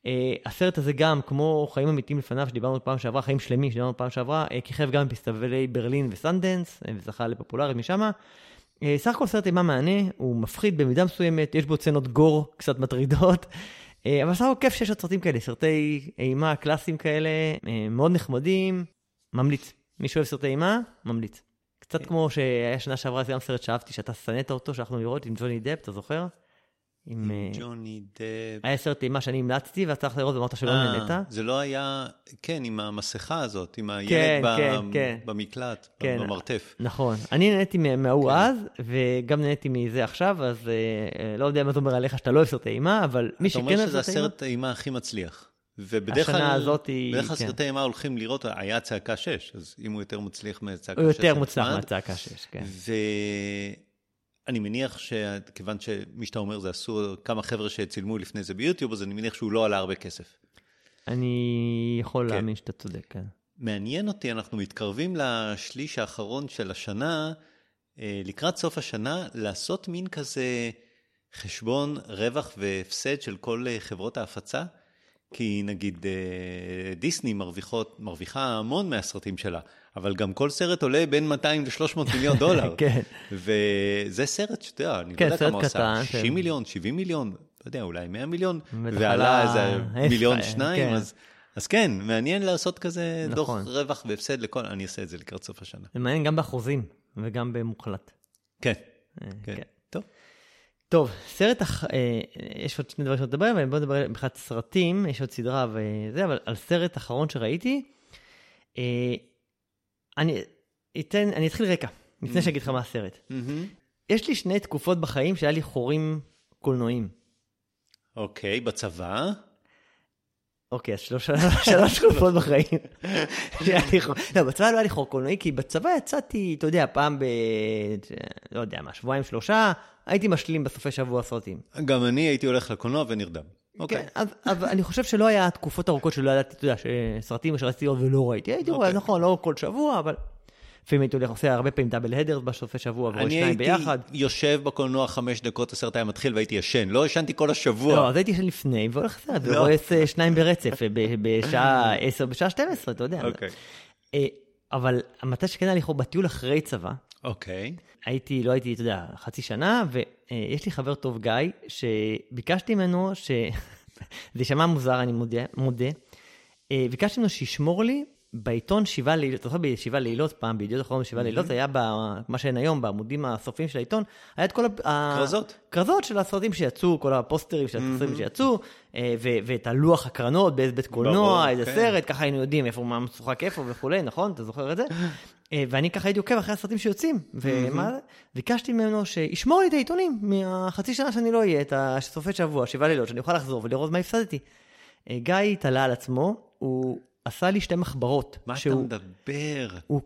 Uh, הסרט הזה גם, כמו חיים אמיתיים לפניו, שדיברנו פעם שעברה, חיים שלמים, שדיברנו פעם שעברה, uh, כיכב גם בפסטיבלי ברלין וסנדנס, וזכה לפופולריות משם. סך הכל סרט אימה מהנה, הוא מפחיד במידה מסוימת, יש בו סצנות גור קצת מטרידות, אבל סך הכל כיף שיש עוד סרטים כאלה, סרטי אימה קלאסיים כאלה, מאוד נחמדים, ממליץ. מי שאוהב סרטי אימה, ממליץ. קצת כמו שהיה שנה שעברה, זה גם סרט שאהבתי, שאתה שנאת אותו, שהלכנו לראות עם ג'וני דפ, אתה זוכר? עם... אה, ג'וני דפ. היה סרט אימה שאני המלצתי, ואז צריך לראות ואמרת שלא אה, נהנית. זה לא היה, כן, עם המסכה הזאת, עם הילד כן, כן, כן. במקלט. במרתף. נכון. אני נהניתי מה- מההוא. אז, וגם נהניתי מזה עכשיו, אז אה, לא יודע מה זה אומר עליך שאתה לא אוהב סרטי אימה, אבל מי אתה שכן אומר אוהב שזה סרטי אימה... הסרט האימה הכי מצליח. ובדרך כלל, השנה הזאת היא- בדרך כלל כן. סרטי אימה הולכים לראות, היה צעקה 6, אז אם הוא יותר מצליח מצעקה 6, הוא יותר מוצלח. מהצעקה שיש, כן. ואני מניח שכיוון שמי שאתה אומר זה עשו כמה חבר'ה שצילמו לפני זה ביוטיוב, אז אני מניח שהוא לא עלה הרבה כסף. אני יכול כן. להאמין שאתה צודק, כן. מעניין אותי, אנחנו מתקרבים לשליש האחרון של השנה, אה, לקראת סוף השנה, לעשות מין כזה חשבון רווח והפסד של כל אה, חברות ההפצה. כי נגיד אה, דיסני מרוויחות, מרוויחה המון מהסרטים שלה, אבל גם כל סרט עולה בין 200 ל-300 מיליון דולר. כן. וזה סרט שאתה יודע, אני כן, לא יודע כמה קטן, 60 כן. מיליון, 70 מיליון, לא יודע, אולי 100 מיליון, ועלה עלה איזה מיליון אה, שניים, כן. אז, אז כן, מעניין לעשות כזה דוח נכון. רווח והפסד לכל, אני אעשה את זה לקראת סוף השנה. זה מעניין גם באחוזים וגם במוחלט. כן, אה, כן, כן. טוב. סרט, אח... אה, יש עוד שני דברים שאני מדבר עליהם, בואו נדבר מבחינת סרטים, יש עוד סדרה וזה, אבל על סרט אחרון שראיתי, אה, אני אתן, אני אתחיל רקע, לפני שאני אגיד לך מה הסרט. מהמם. יש לי שני תקופות בחיים שהיה לי חורים קולנועיים. אוקיי, בצבא, אוקיי, אז שלוש, תקופות בחיים. לא, בצבא לא היה לי חור קולנועי, כי בצבא יצאתי, אתה יודע, פעם ב... לא יודע מה, שבועיים שלושה, הייתי משלים בסופי שבוע סרטים. גם אני הייתי הולך לקולנוע ונרדם. אוקיי. כן, אבל אני חושב שלא היה תקופות ארוכות שלא ידעתי, אתה יודע, סרטים שרציתי לראות ולא ראיתי. הייתי רואה, אוקיי. נכון, לא כל שבוע, אבל לפעמים הייתי הולך, עושה הרבה פעמים דאבל הדרס בסופי שבוע, ורואה אני שניים הייתי ביחד. יושב בקולנוע חמש דקות, הסרט היה מתחיל והייתי ישן, לא ישנתי כל השבוע. לא, אז הייתי ישן לפני, והולך לסרט, לא. ורואה אה, שניים ברצף, בשעה 10, בשעה 12, אתה יודע. אוקיי. אה, אבל מתי שכן היה לי חור בטיול אחרי צבא, אוקיי. הייתי, לא הייתי, אתה יודע, חצי שנה, ויש לי חבר טוב, גיא, שביקשתי ממנו, ש... זה יישמע מוזר, אני מודה, מודה. אה, ביקשתי ממנו שישמור לי בעיתון שבעה לילות, אתה זוכר בשבעה לילות פעם, בידיעות אחרונות בשבעה לילות, היה מה שאין היום, בעמודים הסופיים של העיתון, היה את כל ה... כרזות. כרזות של הסרטים שיצאו, כל הפוסטרים של הסרטים שיצאו, אה, ואת הלוח הקרנות באיזה בית קולנוע, איזה כן. סרט, ככה היינו יודעים איפה, מה משוחק איפה וכולי, נכון? אתה זוכר את זה? אה, ואני ככה הייתי עוקב אחרי הסרטים שיוצאים, ומה זה? ביקשתי ממנו שישמור לי את העיתונים מהחצי שנה שאני לא אהיה, את הסופי שבוע, שבעה לילות, שאני אוכל לחזור ולראות מה הפסדתי. אה, גיא התעלה על עצמו, הוא עשה לי שתי מחברות. מה אתה שהוא- מדבר? הוא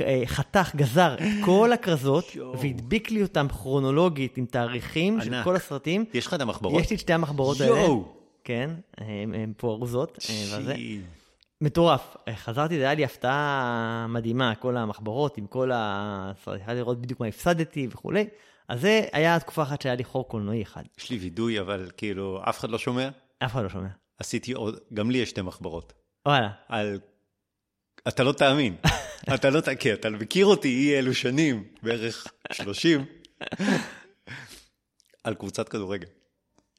אה, חתך, גזר את כל הכרזות. והדביק לי אותם כרונולוגית עם תאריכים של ענק. כל הסרטים. יש לך את המחברות? יש לי את שתי המחברות האלה. יואו. כן, הן פה ארוזות. אה. מטורף. אה, חזרתי, זה היה לי הפתעה מדהימה, כל המחברות עם כל ה... יכולתי לראות בדיוק מה הפסדתי וכולי. אז זה היה תקופה אחת שהיה לי חור קולנועי אחד. יש לי וידוי, אבל כאילו, אף אחד לא שומע? אף אחד לא שומע. עשיתי עוד, גם לי יש שתי מחברות. וואלה. על... אתה לא תאמין. אתה לא תאמין, כי אתה מכיר אותי אי אלו שנים, בערך 30, על קבוצת כדורגל.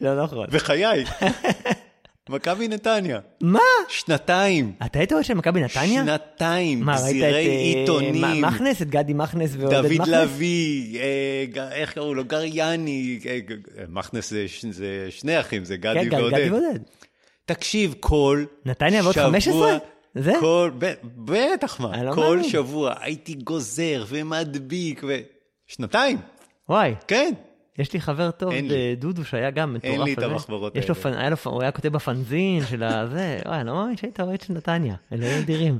לא נכון. בחיי. מכבי נתניה. מה? שנתיים. אתה היית אוהד של מכבי נתניה? שנתיים. מה, ראית את גזירי אה, עיתונים. מ- מכנס, את גדי מכנס ועודד דוד מכנס? לביא, אה, איך קראו לו? גריאני. אה, מכנס זה שני אחים, זה כן, גדי גדי ועודד. תקשיב, כל נתניה ועוד שבוע, 15? זה? כל, ב- בטח מה, לא כל מאמין. שבוע הייתי גוזר ומדביק ו... שנתיים, וואי, כן. יש לי חבר טוב, דודו, שהיה גם מטורף. אין לי את. המחברות יש לו, האלה. פנ- היה לו, הוא היה כותב בפנזין של הזה, וואי, אני לא מאמין שהיית אוהד של נתניה, אלוהים אדירים.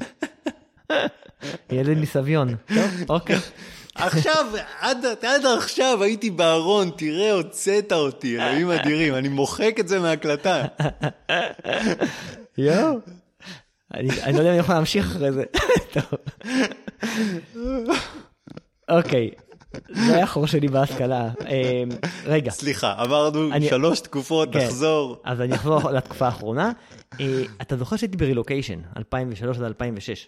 ילד מסביון. טוב, אוקיי. עכשיו, עד, עד עכשיו הייתי בארון, תראה, הוצאת אותי, אלוהים אדירים, אני מוחק את זה מההקלטה. יואו. אני אני לא יודע אם אני יכול להמשיך אחרי זה. טוב. אוקיי, זה היה חור שלי בהשכלה. אה, רגע, סליחה, עברנו אני- שלוש תקופות, כן. נחזור. אז אני אחזור לתקופה האחרונה. אה, אתה זוכר שהייתי ברילוקיישן, 2003 עד 2006.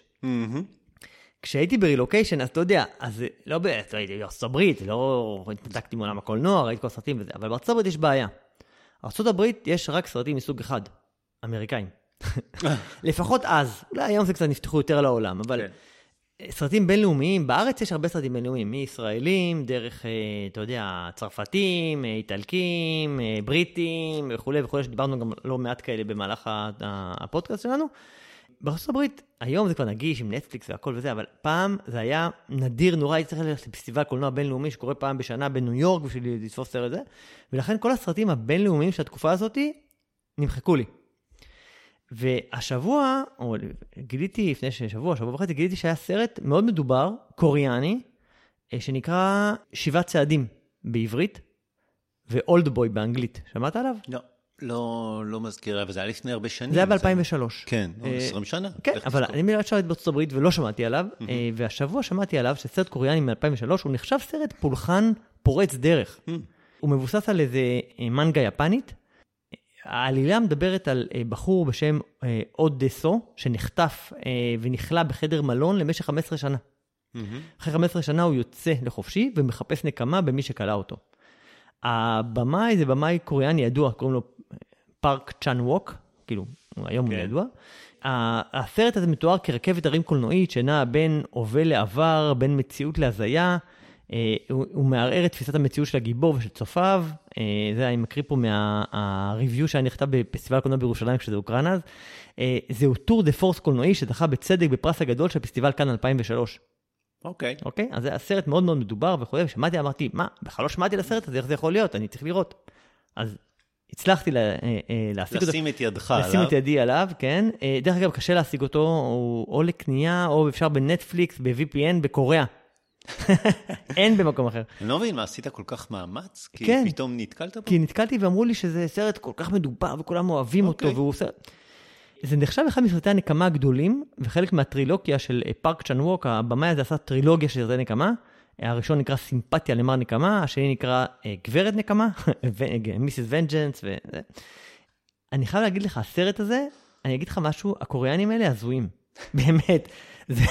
כשהייתי ברילוקיישן, אז אתה יודע, אז לא באמת, הייתי בארצות הברית, לא התנתקתי מעולם הקולנוע, ראיתי כל הסרטים וזה, אבל בארצות הברית יש בעיה. בארצות הברית יש רק סרטים מסוג אחד, אמריקאים. לפחות אז, אולי היום זה קצת נפתחו יותר לעולם, אבל כן. סרטים בינלאומיים, בארץ יש הרבה סרטים בינלאומיים, מישראלים, דרך, אה, אתה יודע, צרפתים, אה, איטלקים, אה, בריטים וכולי וכולי, שדיברנו גם לא מעט כאלה במהלך הפודקאסט שלנו. בארצות הברית, היום זה כבר נגיש עם נטפליקס והכל וזה, אבל פעם זה היה נדיר נורא, הייתי צריך ללכת לפסטיבל קולנוע בינלאומי שקורה פעם בשנה בניו יורק בשביל לתפוס סרט זה, ולכן כל הסרטים הבינלאומיים של התקופה הזאת נמחקו לי. והשבוע, או גיליתי לפני שבוע, שבוע וחצי, גיליתי שהיה סרט מאוד מדובר, קוריאני, אה, שנקרא שבעת צעדים בעברית, ואולדבוי באנגלית. שמעת עליו? לא. לא, לא מזכיר, אבל זה היה לפני הרבה שנים. זה היה ב-2003. כן, 20 שנה. כן, אבל אני מילה שרת בארצות הברית ולא שמעתי עליו, והשבוע שמעתי עליו שסרט קוריאני מ-2003, הוא נחשב סרט פולחן פורץ דרך. הוא מבוסס על איזה אה, מנגה יפנית. העלילה מדברת על אה, בחור בשם אוד דסו, שנחטף ונכלא בחדר מלון למשך 15 שנה. אחרי 15 שנה הוא יוצא לחופשי ומחפש נקמה במי שכלא אותו. הבמאי זה במאי קוריאני ידוע, קוראים לו פארק צ'אן ווק, כאילו, היום כן. הוא ידוע. הסרט הזה מתואר כרכבת הרים קולנועית שנעה בין הווה לעבר, בין מציאות להזיה. אה, הוא, הוא מערער את תפיסת המציאות של הגיבור ושל צופיו. אה, זה אני מקריא פה מה review שהיה נכתב בפסטיבל קולנוע בירושלים כשזה הוקרן אז. אה, זהו טור דה פורס קולנועי שזכה בצדק בפרס הגדול של פסטיבל כאן 2003. אוקיי. Okay. אוקיי? Okay? אז זה הסרט מאוד מאוד מדובר וכו', ושמעתי, אמרתי, מה, בכלל לא שמעתי על הסרט הזה, איך זה יכול להיות? אני צריך לראות. אז הצלחתי לה, אה, אה, להשיג אותו. לשים את ידך עליו. לשים את ידי עליו, כן. אה, דרך אגב, קשה להשיג אותו, או, או לקנייה, או אפשר בנטפליקס, ב-VPN, בקוריאה. אין במקום אחר. אני לא מבין, מה, עשית כל כך מאמץ? כי כן. פתאום נתקלת בו? כי נתקלתי ואמרו לי שזה סרט כל כך מדובר, וכולם אוהבים okay. אותו, אוקיי. והוא סרט... זה נחשב אחד מסרטי הנקמה הגדולים, וחלק מהטרילוגיה של פארק צ'אן ווק, הבמאי הזה עשה טרילוגיה של סרטי נקמה. הראשון נקרא סימפתיה למר נקמה, השני נקרא אה, גברת נקמה, מיסיס ונג'נס. ו... אני חייב להגיד לך, הסרט הזה, אני אגיד לך משהו, הקוריאנים האלה הזויים. באמת. זה,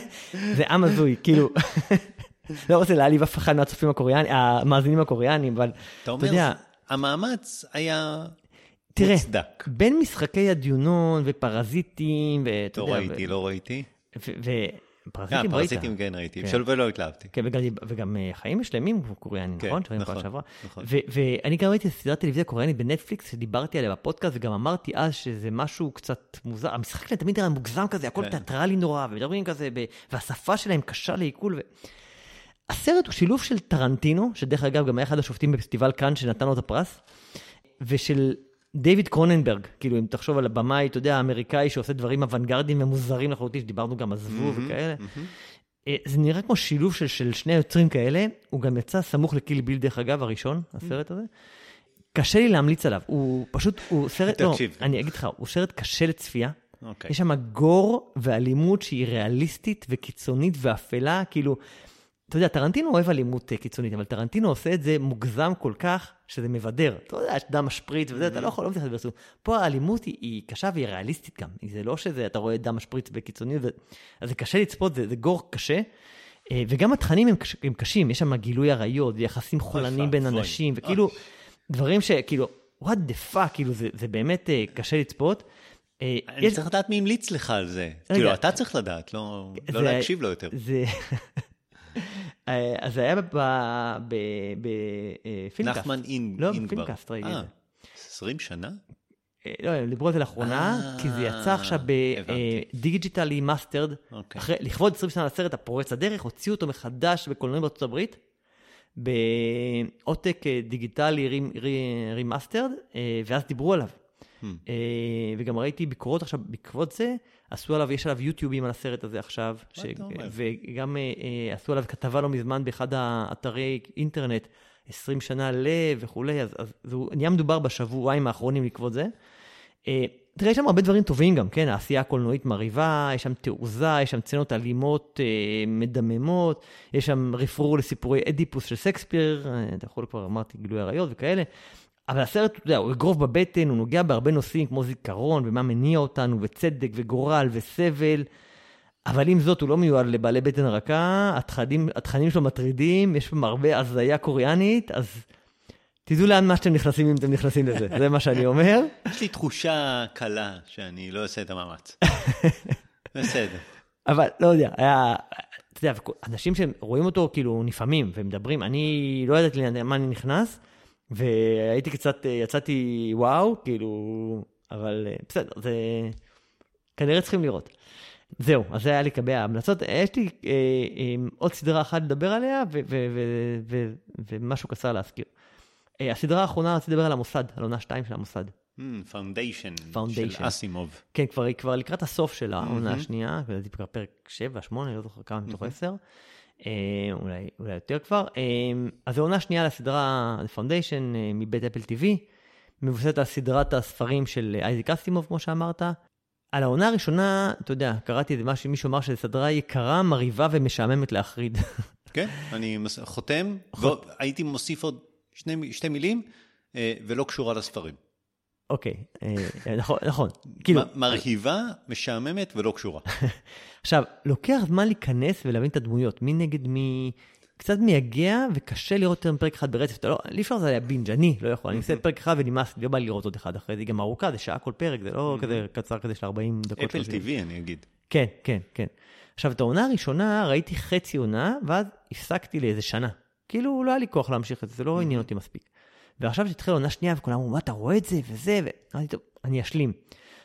זה עם הזוי, כאילו. לא רוצה להעליב אף אחד מהצופים הקוריאנים, המאזינים הקוריאנים, אבל אתה אומר, יודע, המאמץ היה תראה, מוצדק. בין משחקי הדיונון ופרזיטים, ואתה לא יודע... לא ראיתי, ו... לא ראיתי. פרזיטים ראית. פרזיטים כן ראיתי, כן. ולא התלהבתי. כן, וגם, אה, חיים שלמים קוריאנים, כן, נכון? נכון, נכון. נכון. ואני גם ראיתי סדרת טלוויזיה קוריאנית בנטפליקס, שדיברתי עליה בפודקאסט, וגם אמרתי אז שזה משהו קצת מוזר. המשחק שלהם תמיד היה מוגזם כזה, הכל כן. תיאטרלי נורא, ומדברים כזה, והשפה שלהם קשה לעיכול. הסרט הוא שילוב של טרנטינו, שדרך אגב גם היה אחד השופטים בפסטיבל כאן שנתן לו את הפרס, ושל דיוויד קרוננברג, כאילו אם תחשוב על הבמאי, אתה יודע, האמריקאי שעושה דברים אוונגרדיים ומוזרים לחלוטין, שדיברנו גם על זבוב mm-hmm, וכאלה. Mm-hmm. זה נראה כמו שילוב של, של שני יוצרים כאלה, הוא גם יצא סמוך לקיל ביל, דרך אגב, הראשון, הסרט הזה. קשה לי להמליץ עליו, הוא פשוט, הוא סרט, לא, אני אגיד לך, הוא סרט קשה לצפייה. Okay. אוקיי. יש שם גור ואלימות שהיא ריאליסטית וקיצונית ואפלה, כאילו, אתה יודע, טרנטינו אוהב אלימות אה, קיצונית, אבל טרנטינו עושה את זה מוגזם כל כך, שזה מבדר. אתה יודע, יש דם משפריץ וזה, אתה לא יכול, לא מתייחס לזה. פה האלימות היא, היא קשה והיא ריאליסטית גם. זה לא שזה, אתה רואה דם משפריץ וקיצוני, ו... אז זה קשה לצפות, זה, זה גור קשה. אה, וגם התכנים הם, קש, הם קשים, יש שם גילוי עריות, ויחסים חולניים בין אנשים, וכאילו, דברים שכאילו, what the fuck, כאילו, זה, זה באמת אה, קשה לצפות. אני. צריך לדעת מי המליץ לך על זה. כאילו, אתה צריך לדעת, לא, לא להקשיב לו יותר. אה, אז זה היה בפילמקאסט. נחמן אינגבר. לא, בפילמקאסט ראיתי את זה. 20 שנה? אה, לא, דיברו על זה לאחרונה, כי זה יצא עכשיו ב digitally remastered. לכבוד 20 שנה לסרט הפורץ הדרך, הוציאו אותו מחדש בקולנועים בארצות הברית, בעותק אה, digitally remastered, ואז דיברו עליו. Hmm. וגם ראיתי ביקורות עכשיו בעקבות זה, עשו עליו, יש עליו יוטיובים על הסרט הזה עכשיו, ש... וגם uh, עשו עליו כתבה לא מזמן באחד האתרי אינטרנט, 20 שנה ל... וכולי, אז, אז זה נהיה מדובר בשבועיים האחרונים בעקבות זה. Uh, תראה, יש שם הרבה דברים טובים גם, כן? העשייה הקולנועית מרהיבה, יש שם תעוזה, יש שם סצנות אלימות uh, מדממות, יש שם רפרור לסיפורי אדיפוס של סקספיר, uh, אתה יכול כבר, אמרתי, גילוי עריות וכאלה. אבל הסרט, אתה יודע, הוא אגרוף בבטן, הוא נוגע בהרבה נושאים כמו זיכרון ומה מניע אותנו, וצדק וגורל וסבל. אבל עם זאת, הוא לא מיועד לבעלי בטן רכה, התכנים, התכנים שלו מטרידים, יש שם הרבה הזיה קוריאנית, אז תדעו לאן מה שאתם נכנסים אם אתם נכנסים לזה, זה מה שאני אומר. יש לי תחושה קלה שאני לא אעשה את המאמץ. בסדר. אבל לא יודע, היה, אתה יודע, אנשים שרואים אותו כאילו נפעמים ומדברים, אני לא ידעתי למה אני נכנס, והייתי קצת, יצאתי וואו, כאילו, אבל בסדר, זה כנראה צריכים לראות. זהו, אז זה היה לגבי ההמלצות. יש לי אה, אה, עוד סדרה אחת לדבר עליה, ומשהו קצר להזכיר. אה, הסדרה האחרונה, רציתי לדבר על המוסד, על עונה 2 של המוסד. Foundation, hmm, של אסימוב. כן, כבר, כבר לקראת הסוף של העונה השנייה, זה כבר פרק 7, 8, לא זוכר כמה מתוך 10. אה, אולי, אולי יותר כבר. אה, אז זו עונה שנייה לסדרה The Foundation מבית Apple TV, מבוססת על סדרת הספרים של אייזיק אסימוב, כמו שאמרת. על העונה הראשונה, אתה יודע, קראתי את זה, מישהו אמר שזו סדרה יקרה, מרהיבה ומשעממת להחריד. כן, אני חותם, הייתי מוסיף עוד שני, שתי מילים, ולא קשורה לספרים. אוקיי, אה, נכון, נכון. כאילו... מרהיבה, משעממת ולא קשורה. עכשיו, לוקח זמן להיכנס ולהבין את הדמויות, מי נגד מי... קצת מייגע וקשה לראות יותר מפרק אחד ברצף. אתה לא, אי אפשר זה היה בינג', אני לא יכול, אני עושה פרק אחד ונמאס לי, לא בא לי לראות עוד אחד אחרי זה, היא גם ארוכה, זה שעה כל פרק, זה לא כזה קצר כזה של 40 דקות. אפל TV אני אגיד. כן, כן, כן. עכשיו, את העונה הראשונה ראיתי חצי עונה, ואז הפסקתי לאיזה שנה. כאילו, לא היה לי כוח להמשיך את זה, זה לא עניין אותי מספיק. ועכשיו שהתחילה עונה שנייה וכולם אמרו, מה אתה רואה את זה וזה, ואמרתי, טוב, אני אשלים.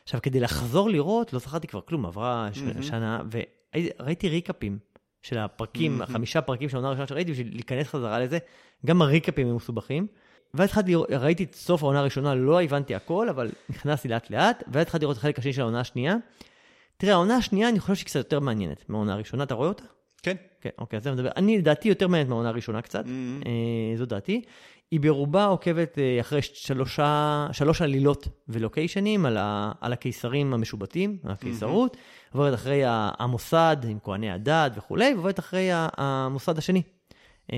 עכשיו, כדי לחזור לראות, לא זכרתי כבר כלום, עברה mm-hmm. שנה, וראיתי ריקאפים של הפרקים, mm-hmm. החמישה פרקים של העונה הראשונה שראיתי, בשביל להיכנס חזרה לזה, גם הריקאפים הם מסובכים. ואז התחלתי, ראיתי את סוף העונה הראשונה, לא הבנתי הכל, אבל נכנסתי לאט לאט, ואז התחלתי לראות את החלק השני של העונה השנייה. תראה, העונה השנייה, אני חושב שהיא קצת יותר מעניינת מהעונה הראשונה, אתה רואה אותה? כן. כן, אוקיי, אז זה מדבר. אני, לדעתי, יותר מעניינת מהעונה הראשונה קצת, mm-hmm. אה, זו דעתי. היא ברובה עוקבת אה, אחרי שלושה, שלוש עלילות ולוקיישנים על, ה, על הקיסרים המשובטים, הקיסרות, mm-hmm. עוברת אחרי המוסד עם כהני הדת וכולי, ועוברת אחרי המוסד השני, אה,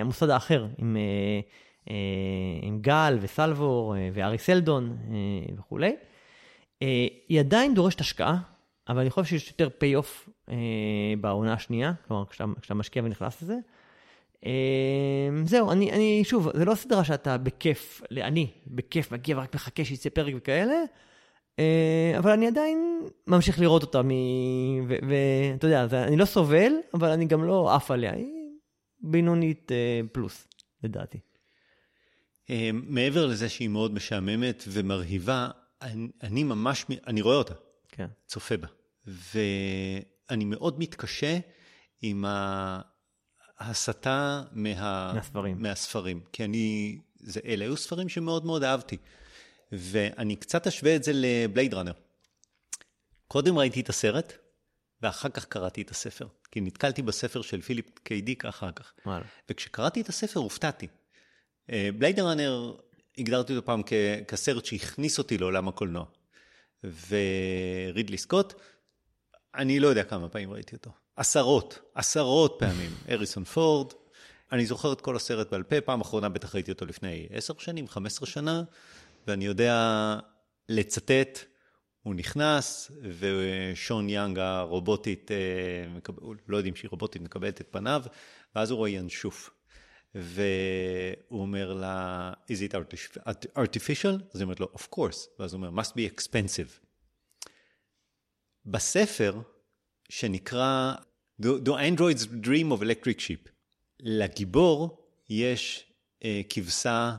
המוסד האחר, עם, אה, עם גל וסלבור וארי סלדון וכולי. היא עדיין דורשת השקעה, אבל אני חושב שיש יותר פי-אוף בעונה השנייה, כלומר, כשאתה, כשאתה משקיע ונכנס לזה. אמ, זהו, אני, אני, שוב, זה לא סדרה שאתה בכיף, אני בכיף מגיע ורק מחכה שיצא פרק וכאלה, אה, אבל אני עדיין ממשיך לראות אותה, ואתה יודע, אני לא סובל, אבל אני גם לא עף עליה, היא בינונית אה, פלוס, לדעתי. אה, מעבר לזה שהיא מאוד משעממת ומרהיבה, אני, אני ממש, אני רואה אותה, כן. צופה בה, ואני מאוד מתקשה עם ה... הסתה מה... מהספרים. מהספרים. כי אני, זה, אלה היו ספרים שמאוד מאוד אהבתי. ואני קצת אשווה את זה לבלייד ראנר. קודם ראיתי את הסרט, ואחר כך קראתי את הספר. כי נתקלתי בספר של פיליפ קיידיק אחר כך. וואלה. וכשקראתי את הספר הופתעתי. בלייד ראנר, הגדרתי אותו פעם כ- כסרט שהכניס אותי לעולם הקולנוע. ורידלי סקוט, אני לא יודע כמה פעמים ראיתי אותו. עשרות, עשרות פעמים. אריסון פורד, אני זוכר את כל הסרט בעל פה, פעם אחרונה בטח ראיתי אותו לפני עשר שנים, חמש עשרה שנה, ואני יודע לצטט, הוא נכנס, ושון יאנג הרובוטית, אה, לא יודעים שהיא רובוטית, מקבלת את פניו, ואז הוא רואה ינשוף. והוא אומר לה, is it artificial? אז היא אומרת לו, of course. ואז הוא אומר, must be expensive. בספר, שנקרא The, the Android's Dream of Electric Ship. לגיבור יש אה, כבשה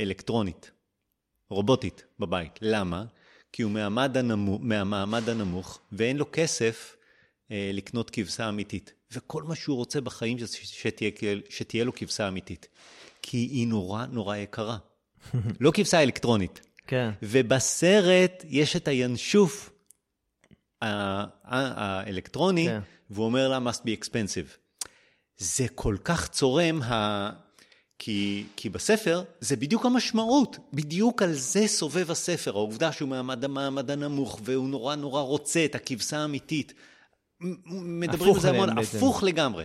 אלקטרונית, רובוטית בבית. למה? כי הוא מהמעמד הנמוך, מהמעמד הנמוך ואין לו כסף אה, לקנות כבשה אמיתית. וכל מה שהוא רוצה בחיים זה שתהיה, שתהיה לו כבשה אמיתית. כי היא נורא נורא יקרה. לא כבשה אלקטרונית. כן. ובסרט יש את הינשוף האלקטרוני, כן. והוא אומר לה, must be expensive. זה כל כך צורם, ה... כי, כי בספר זה בדיוק המשמעות, בדיוק על זה סובב הספר, העובדה שהוא מעמד המעמד הנמוך והוא נורא נורא רוצה את הכבשה האמיתית. מדברים על זה המון, הפוך לגמרי.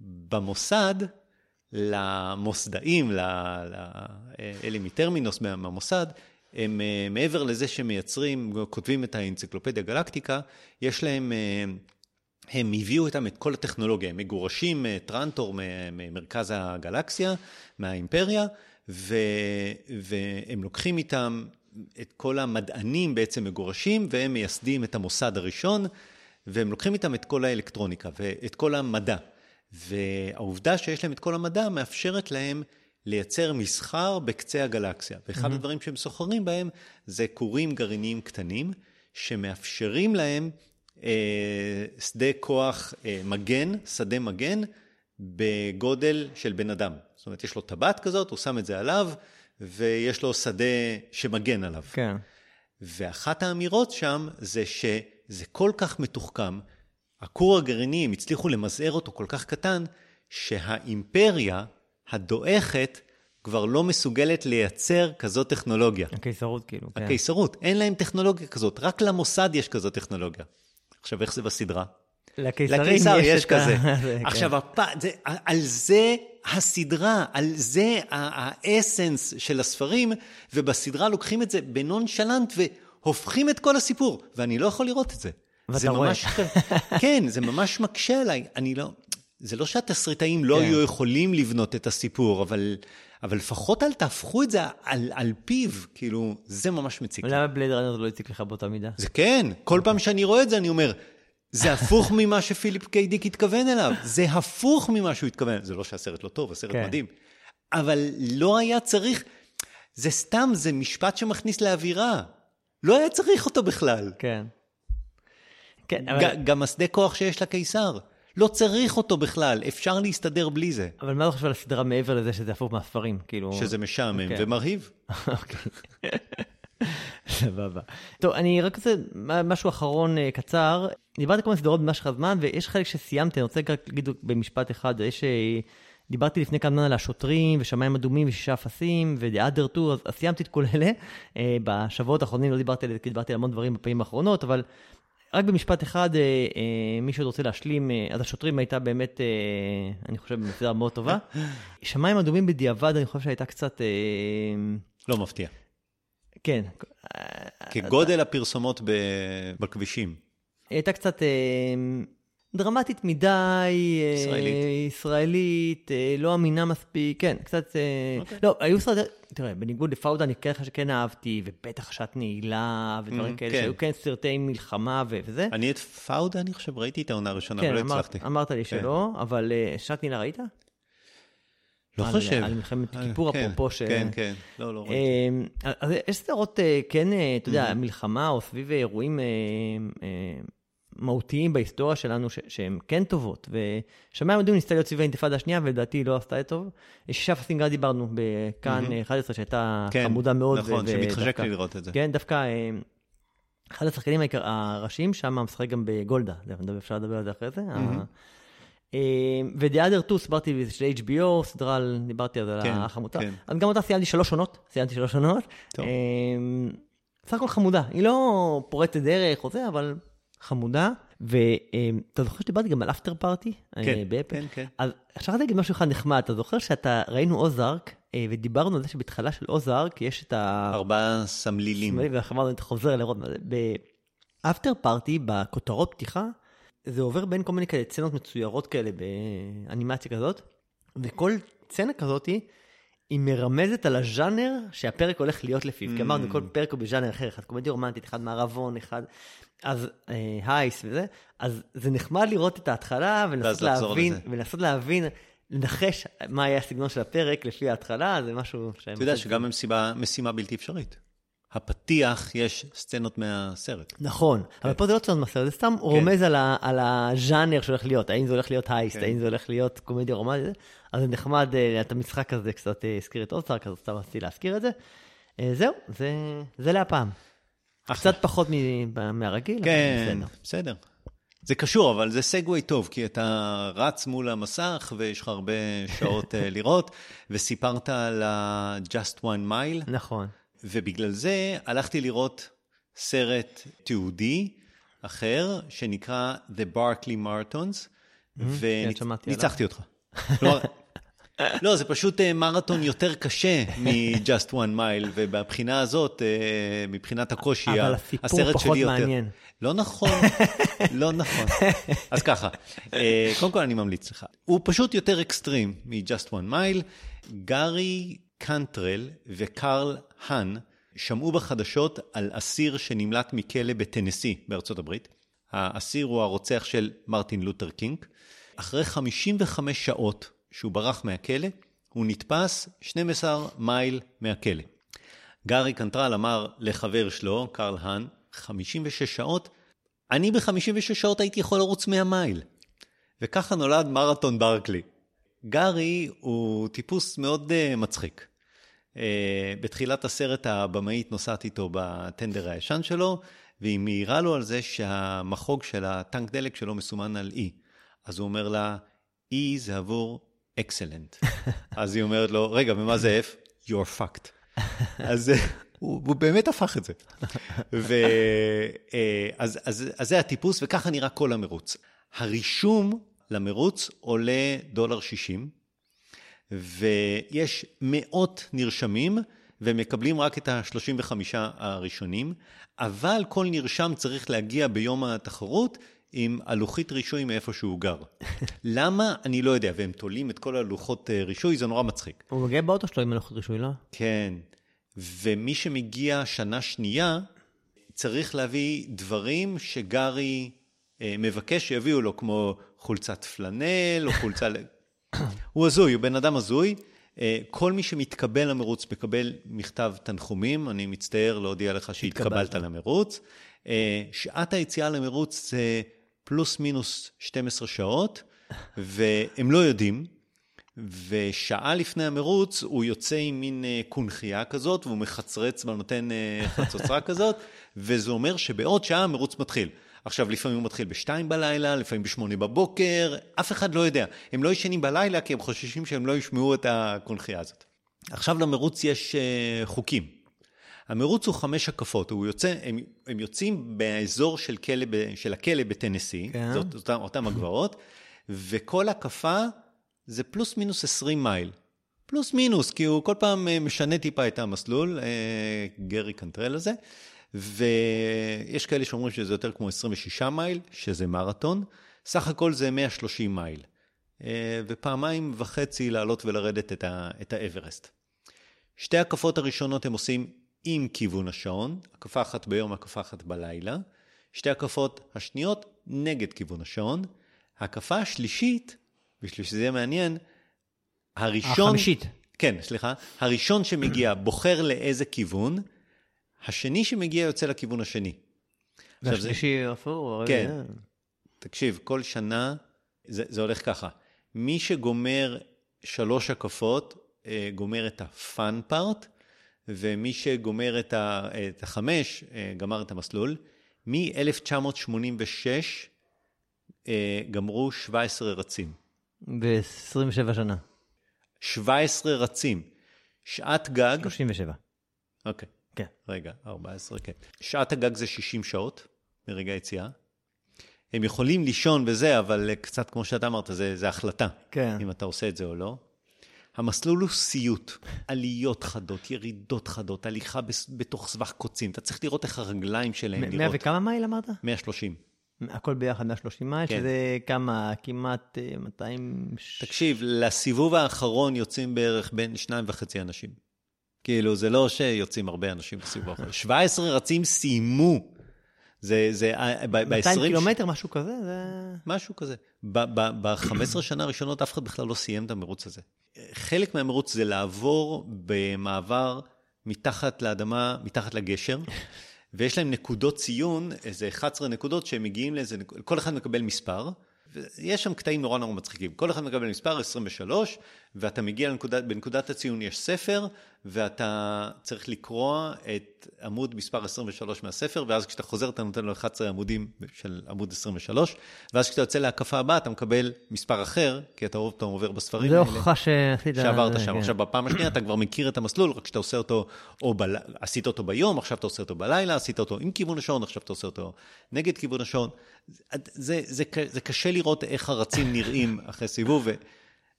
במוסד, למוסדאים, לאלה מטרמינוס מהמוסד, הם אה, מעבר לזה שמייצרים, כותבים את האנציקלופדיה גלקטיקה, יש להם, אה, הם הביאו איתם את כל הטכנולוגיה, הם מגורשים אה, טרנטור ממרכז הגלקסיה, מהאימפריה, ו, והם לוקחים איתם את כל המדענים בעצם מגורשים, והם מייסדים את המוסד הראשון, והם לוקחים איתם את כל האלקטרוניקה ואת כל המדע. והעובדה שיש להם את כל המדע מאפשרת להם לייצר מסחר בקצה הגלקסיה. ואחד mm-hmm. הדברים שהם סוחרים בהם זה כורים גרעיניים קטנים, שמאפשרים להם אה, שדה כוח אה, מגן, שדה מגן, בגודל של בן אדם. זאת אומרת, יש לו טבעת כזאת, הוא שם את זה עליו, ויש לו שדה שמגן עליו. כן. ואחת האמירות שם זה שזה כל כך מתוחכם, הכור הגרעיני, הם הצליחו למזער אותו כל כך קטן, שהאימפריה הדועכת כבר לא מסוגלת לייצר כזאת טכנולוגיה. הקיסרות כאילו. כן. הקיסרות, אין להם טכנולוגיה כזאת, רק למוסד יש כזאת טכנולוגיה. עכשיו, איך זה בסדרה? לקיסרים לקיסר יש, יש כזה. זה, כן. עכשיו, הפ... זה, על זה הסדרה, על זה האסנס של הספרים, ובסדרה לוקחים את זה בנונשלנט והופכים את כל הסיפור, ואני לא יכול לראות את זה. ואתה זה רואה. ממש, כן, זה ממש מקשה עליי. אני לא, זה לא שהתסריטאים לא כן. היו יכולים לבנות את הסיפור, אבל, אבל לפחות אל תהפכו את זה על, על פיו, כאילו, זה ממש מציק. למה בלייד ראנר לא הציק לך באותה מידה? זה כן, כל פעם שאני רואה את זה אני אומר, זה הפוך ממה שפיליפ קיי דיק התכוון אליו, זה הפוך ממה שהוא התכוון. זה לא שהסרט לא טוב, הסרט כן. מדהים. אבל לא היה צריך, זה סתם, זה משפט שמכניס לאווירה. לא היה צריך אותו בכלל. כן. כן, אבל, גם השדה כוח שיש לקיסר, לא צריך אותו בכלל, אפשר להסתדר בלי זה. אבל מה אתה חושב על הסדרה מעבר לזה שזה הפוך מהספרים? כאילו... שזה משעמם כן. ומרהיב. אוקיי. סבבה. טוב, אני רק רוצה משהו אחרון אה, קצר. דיברתי מיני סדרות במשך הזמן, ויש חלק שסיימתי, אני רוצה רק להגיד במשפט אחד. יש... אה, דיברתי לפני כמה זמן על השוטרים, ושמיים אדומים, ושישה אפסים, ו-The other two, אז, אז סיימתי את כל אלה. אה, בשבועות האחרונים לא דיברתי על זה, כי דיברתי על המון דברים בפעמים האחרונות, אבל רק במשפט אחד, אה, אה, מי שעוד רוצה להשלים, אה, אז השוטרים הייתה באמת, אה, אני חושב, סדרה מאוד טובה. שמיים אדומים בדיעבד, אני חושב שהייתה קצת... אה, לא מפתיע. כן, כגודל הפרסומות ב- בכבישים. היא הייתה קצת אה, דרמטית מדי, אה, ישראלית. ישראלית, אה, לא אמינה מספיק, כן, קצת... אה, אוקיי. לא, היו סרטי, תראה, בניגוד לפאודה, אני כן חושב שכן אהבתי, ובטח שעת נעילה, ודברים Mm, כאלה, כן. שהיו כן סרטי מלחמה ו- וזה. אני את פאודה, אני חושב, ראיתי את העונה הראשונה, כן, אבל לא אמרת- הצלחתי. אמרת לי שלא, אבל אה, שעת נעילה ראית? לא על- חושב. על מלחמת כיפור, כן, אפרופו, ש- כן, כן, לא, לא ראיתי. אה, אז יש סדרות, כן, אתה Mm-hmm. יודע, מלחמה או סביב אירועים מהותיים בהיסטוריה שלנו, ש- שהן כן טובות. ושמיים מדהים ניסתה להיות סביב האינתיפאדה השנייה, ולדעתי היא לא עשתה את טוב. שישה גם דיברנו בכאן Mm-hmm. אה, 11, שהייתה כן, חמודה מאוד. נכון, ו- שמתחשק לי לראות את זה. כן, דווקא אה, אחד השחקנים הראשיים שם משחק גם בגולדה, אפשר לדבר על זה אחרי זה. אה, ו-The other two, סיפרתי, זה של HBO, סדרה, דיברתי על כן, האח המוצע. כן. אז גם אותה סיימתי שלוש עונות, סיימתי שלוש עונות. טוב. אה, סך הכל חמודה, היא לא פורצת דרך או זה, אבל חמודה. ואתה זוכר שדיברתי גם על אפטר פארטי? כן, באפל? כן, כן. אז עכשיו להגיד משהו אחד נחמד, אתה זוכר שאתה, ראינו אוזארק, אה, ודיברנו על זה שבהתחלה של אוזארק יש את ה... ארבעה סמלילים. ואנחנו אמרנו, אתה חוזר לראות מה זה. באפטר פארטי, בכותרות פתיחה, זה עובר בין כל מיני כאלה סצנות מצוירות כאלה באנימציה כזאת, וכל סצנה כזאת היא מרמזת על הז'אנר שהפרק הולך להיות לפיו. כי אמרנו, כל פרק הוא בז'אנר אחר, אחד קומדיה רומנטית, אחד מערבון, אחד... אז אה, הייס וזה, אז זה נחמד לראות את ההתחלה ולנסות להבין. ולנסות להבין, לנחש מה יהיה הסגנון של הפרק לפי ההתחלה, זה משהו שהם... אתה יודע שגם משימה, משימה בלתי אפשרית. הפתיח, יש סצנות מהסרט. נכון, אבל פה זה לא צורך מסר, זה סתם רומז על ה- על הז'אנר שהולך להיות, האם זה הולך להיות הייסט, כן. האם זה הולך להיות קומדיה רומנטית, אז זה נחמד, אה, את המשחק הזה קצת אה, הזכיר את אוסטארק, אז סתם רציתי להזכיר את זה. אה, זהו, זה- זה להפעם. קצת פחות מ- מהרגיל, אבל כן, בסדר. בסדר. זה קשור, אבל זה סגווי טוב, כי אתה רץ מול המסך ויש לך הרבה שעות לראות, וסיפרת על ה-Just One Mile, נכון. ובגלל זה הלכתי לראות סרט תיעודי אחר, שנקרא The Barkley Marathons, כן. וניצחתי אותך. כלומר, לא, זה פשוט אה, מרתון יותר קשה מ-Just One Mile, ובבחינה הזאת, אה, מבחינת הקושי, אבל הסיפור הסרט פחות שלי יותר... מעניין. לא נכון, לא נכון. אז ככה, אה, קודם כל אני ממליץ לך. הוא פשוט יותר אקסטרים מ-Just One Mile. גארי קנטרל וקרל האן שמעו בחדשות על אסיר שנמלט מכלא בטנסי בארצות הברית. האסיר הוא הרוצח של מרטין לותר קינג. אחרי 55 שעות שהוא ברח מהכלא, הוא נתפס 12 מייל מהכלא. גארי קנטרל אמר לחבר שלו, קרל האן, 56 שעות, אני ב-56 שעות הייתי יכול לרוץ 100 מייל. וככה נולד מרתון ברקלי. גארי הוא טיפוס מאוד uh, מצחיק. Uh, בתחילת הסרט הבמאית נוסעת איתו בטנדר הישן שלו, והיא מעירה לו על זה שהמחוג של הטנק דלק שלו מסומן על E. אז הוא אומר לה, E זה עבור אקסלנט. אז היא אומרת לו, רגע, ומה זה F? You're fucked. אז הוא, הוא באמת הפך את זה. ו, אז, אז, אז זה הטיפוס, וככה נראה כל המרוץ. הרישום למרוץ עולה דולר שישים, ויש מאות נרשמים, ומקבלים רק את ה-35 הראשונים, אבל כל נרשם צריך להגיע ביום התחרות עם הלוחית רישוי מאיפה שהוא גר. למה? אני לא יודע, והם תולים את כל הלוחות אה, רישוי, זה נורא מצחיק. הוא מגיע באוטו שלו עם הלוחית רישוי, לא? כן, ומי שמגיע שנה שנייה, צריך להביא דברים שגרי אה, מבקש שיביאו לו, כמו חולצת פלנל או חולצה... הוא הזוי, הוא בן אדם הזוי. אה, כל מי שמתקבל למרוץ מקבל מכתב תנחומים, אני מצטער להודיע לך שהתקבלת למרוץ. אה, שעת היציאה למרוץ זה פלוס מינוס 12 שעות, והם לא יודעים. ושעה לפני המרוץ הוא יוצא עם מין אה, קונכייה כזאת, והוא מחצרץ ונותן חצוצרה כזאת, וזה אומר שבעוד שעה המרוץ מתחיל. עכשיו, לפעמים הוא מתחיל בשתיים בלילה, לפעמים בשמונה בבוקר, אף אחד לא יודע. הם לא ישנים בלילה כי הם חוששים שהם לא ישמעו את הקונכייה הזאת. עכשיו למרוץ יש uh, חוקים. המרוץ הוא חמש הקפות, הוא יוצא, הם, הם יוצאים באזור של, כלא, של הכלא בטנסי, כן. זאת אותם, אותם הגבעות, וכל הקפה זה פלוס מינוס 20 מייל. פלוס מינוס, כי הוא כל פעם אה, משנה טיפה את המסלול, אה, גרי קנטרל הזה. ויש כאלה שאומרים שזה יותר כמו 26 מייל, שזה מרתון, סך הכל זה 130 מייל. אה, ופעמיים וחצי לעלות ולרדת את, ה, את האברסט. שתי הקפות הראשונות הם עושים עם כיוון השעון, הקפה אחת ביום, הקפה אחת בלילה. שתי הקפות השניות נגד כיוון השעון. הקפה השלישית, בשביל שזה יהיה מעניין, הראשון... החמישית. כן, סליחה. הראשון שמגיע בוחר לאיזה כיוון, השני שמגיע יוצא לכיוון השני. והשלישי הפוך. כן. תקשיב, כל שנה זה, זה הולך ככה. מי שגומר שלוש הקפות, אה, גומר את הפאן פארט, ומי שגומר את, ה, את החמש, אה, גמר את המסלול. מ-1986 אה, גמרו 17 רצים. ב-27 שנה. 17 רצים. שעת גג... 37. אוקיי. כן. רגע, 14, כן. שעת הגג זה 60 שעות מרגע היציאה. הם יכולים לישון וזה, אבל קצת כמו שאתה אמרת, זה, זה החלטה. כן. אם אתה עושה את זה או לא. המסלול הוא סיוט, עליות חדות, ירידות חדות, הליכה בתוך סבך קוצים. אתה צריך לראות איך הרגליים שלהם נראות. מאה וכמה מייל אמרת? 130. הכל ביחד 130 מייל, כן. שזה כמה, כמעט 200... אה, תקשיב, לסיבוב האחרון יוצאים בערך בין שניים וחצי אנשים. כאילו, זה לא שיוצאים הרבה אנשים בסיבוב האחרון. 17 רצים סיימו. זה, זה, ב-20... 200 קילומטר, משהו כזה? זה... משהו כזה. ב-15 שנה הראשונות אף אחד בכלל לא סיים את המרוץ הזה. חלק מהמרוץ זה לעבור במעבר מתחת לאדמה, מתחת לגשר, ויש להם נקודות ציון, איזה 11 נקודות שהם מגיעים לאיזה, כל אחד מקבל מספר. יש שם קטעים נורא נורא מצחיקים. כל אחד מקבל מספר 23, ואתה מגיע לנקודת, בנקודת הציון יש ספר, ואתה צריך לקרוע את עמוד מספר 23 מהספר, ואז כשאתה חוזר אתה נותן לו 11 עמודים של עמוד 23, ואז כשאתה יוצא להקפה הבאה אתה מקבל מספר אחר, כי אתה עוד פעם עובר בספרים האלה. זה הוכחה שעשית... שעברת שם. כן. עכשיו, בפעם השנייה אתה כבר מכיר את המסלול, רק כשאתה עושה אותו, או בל... עשית אותו ביום, עכשיו אתה עושה אותו בלילה, עשית אותו עם כיוון השעון, עכשיו אתה עושה אותו נגד כיוון השעון. זה, זה, זה, זה קשה לראות איך הרצים נראים אחרי סיבוב,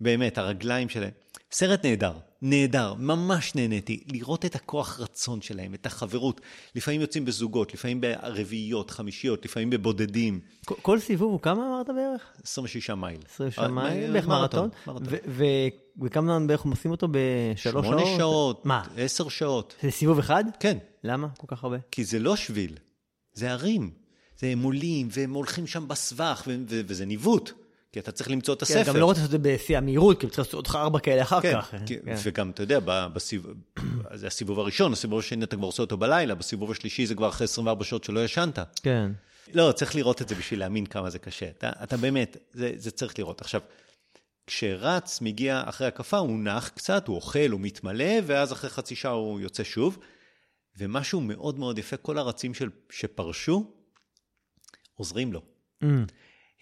ובאמת, הרגליים שלהם. סרט נהדר, נהדר, ממש נהניתי. לראות את הכוח רצון שלהם, את החברות. לפעמים יוצאים בזוגות, לפעמים ברביעיות, חמישיות, לפעמים בבודדים. כל, כל סיבוב הוא כמה אמרת בערך? 26 מייל. 26 אה, מייל, בערך מרתון. וכמה זמן בערך עושים אותו? בשלוש שעות? שמונה שעות. מה? עשר שעות. זה סיבוב אחד? כן. למה כל כך הרבה? כי זה לא שביל, זה ערים. זה הם עולים, והם הולכים שם בסבך, וזה ניווט, כי אתה צריך למצוא את כן, הספר. גם לא רוצה לעשות את זה בשיא המהירות, כי צריך לעשות לך ארבע כאלה אחר כן, כך. כן. וגם, אתה יודע, בסיב... זה הסיבוב הראשון, הסיבוב השני אתה כבר עושה אותו בלילה, בסיבוב השלישי זה כבר אחרי 24 שעות שלא ישנת. כן. לא, צריך לראות את זה בשביל להאמין כמה זה קשה. אתה, אתה באמת, זה, זה צריך לראות. עכשיו, כשרץ מגיע אחרי הקפה, הוא נח קצת, הוא אוכל, הוא מתמלא, ואז אחרי חצי שעה הוא יוצא שוב. ומשהו מאוד מאוד יפה, כל הרצים של, שפרשו, עוזרים לו. Mm.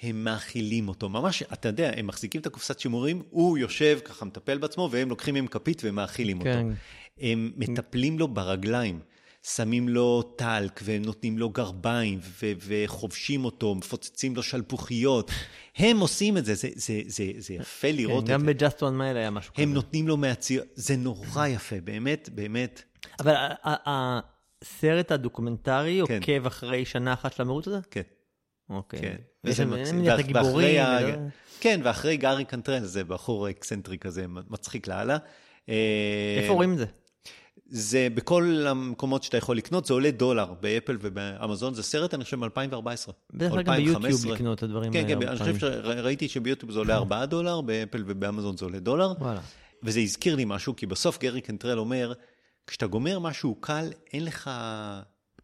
הם מאכילים אותו, ממש, אתה יודע, הם מחזיקים את הקופסת שימורים, הוא יושב ככה מטפל בעצמו, והם לוקחים מהם כפית ומאכילים כן. אותו. הם מטפלים לו ברגליים, שמים לו טלק, והם נותנים לו גרביים, ו- וחובשים אותו, מפוצצים לו שלפוחיות. הם עושים את זה, זה, זה, זה, זה יפה לראות כן, את גם זה. ב-Just One Mile היה משהו הם כזה. נותנים לו מהציר, זה נורא יפה, באמת, באמת. אבל הסרט הדוקומנטרי כן. עוקב אחרי שנה אחת של המרוץ הזה? כן. אוקיי. כן. וזה מקסים. ואחרי. ה- ולא- כן, ואחרי גארי קנטרל, זה בחור אקסנטרי כזה, מצחיק לאללה. אה, איפה רואים את זה? זה בכל המקומות שאתה יכול לקנות, זה עולה דולר באפל ובאמזון, זה סרט, אני חושב, מ-2014. בדרך כלל גם ביוטיוב לקנות את הדברים כן, האלה. כן, הרבה אני חושב. שראיתי שביוטיוב זה עולה 4 דולר, באפל ובאמזון זה עולה דולר. וואלה. וזה הזכיר לי משהו, כי בסוף גרי קנטרל אומר, כשאתה גומר משהו קל, אין לך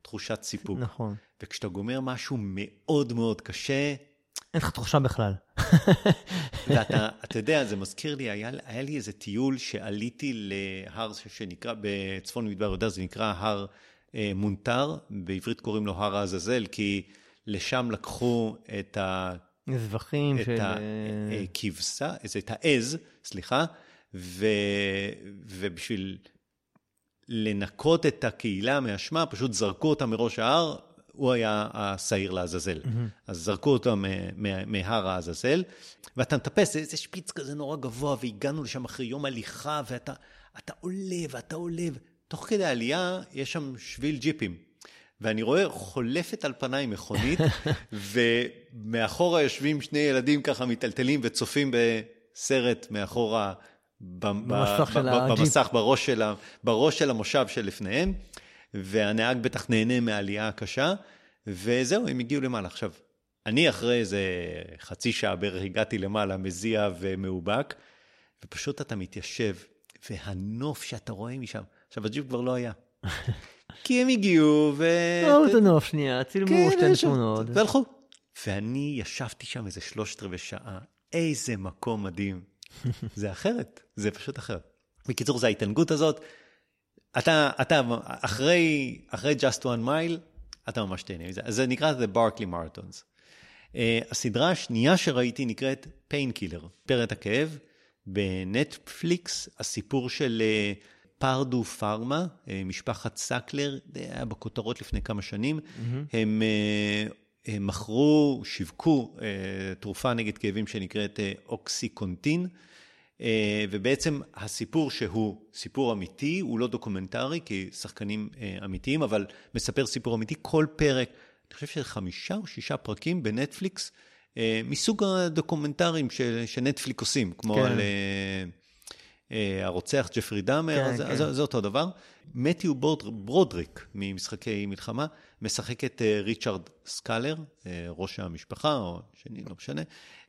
תחושת סיפוק. נכון. וכשאתה גומר משהו מאוד מאוד קשה, אין לך תחושה בכלל. ואתה, אתה יודע, זה מזכיר לי, היה, היה לי איזה טיול שעליתי להר שנקרא, בצפון מדבר יהודה, זה נקרא הר אה, מונטר, בעברית קוראים לו הר העזאזל, כי לשם לקחו את ה... נזבחים את של... הכבשה, זה את העז, סליחה, ו, ובשביל לנקות את הקהילה מאשמה, פשוט זרקו אותה מראש ההר, הוא היה השעיר לעזאזל. אז זרקו מה- מהר העזאזל, ואתה מטפס, זה איזה שפיץ כזה נורא גבוה, והגענו לשם אחרי יום הליכה, ואתה אתה עולה ואתה עולה, תוך כדי העלייה יש שם שביל ג'יפים. ואני רואה חולפת על פניי מכונית, ומאחורה יושבים שני ילדים ככה מיטלטלים וצופים בסרט מאחורה, במסך של. במסך בראש של, ה- בראש של המושב שלפניהם, והנהג בטח נהנה מהעלייה הקשה, וזהו, הם הגיעו למעלה. עכשיו, אני אחרי איזה חצי שעה בערך הגעתי למעלה, מזיע ומאובק, ופשוט אתה מתיישב, והנוף שאתה רואה משם, עכשיו הג'יפ כבר לא היה. כי הם הגיעו, ו... ראו את הנוף שנייה, צילמו כן, שתי תמונות. והלכו. ואני ישבתי שם איזה שלושת רבעי שעה, איזה מקום מדהים. זה אחרת, זה פשוט אחרת. בקיצור, זה ההתענגות הזאת. אתה, אתה, אחרי, אחרי Just One Mile, אתה ממש תהנה מזה. זה נקרא The Barkley Marathons. Uh, הסדרה השנייה שראיתי נקראת Painkiller, פרט הכאב, בנטפליקס, הסיפור של uh, פרדו פארמה, uh, משפחת סקלר, זה היה בכותרות לפני כמה שנים. Mm-hmm. הם, uh, הם מכרו, שיווקו uh, תרופה נגד כאבים שנקראת uh, אוקסיקונטין. ובעצם הסיפור שהוא סיפור אמיתי, הוא לא דוקומנטרי, כי שחקנים אמיתיים, אבל מספר סיפור אמיתי. כל פרק, אני חושב שזה חמישה או שישה פרקים בנטפליקס, מסוג הדוקומנטרים ש, שנטפליקס עושים, כמו כן. על הרוצח ג'פרי דאמר, כן, אז, כן. אז, זה אותו דבר. מתיו ברודריק ממשחקי מלחמה, משחק את uh, ריצ'רד סאקלר, uh, ראש המשפחה, או שני, לא משנה.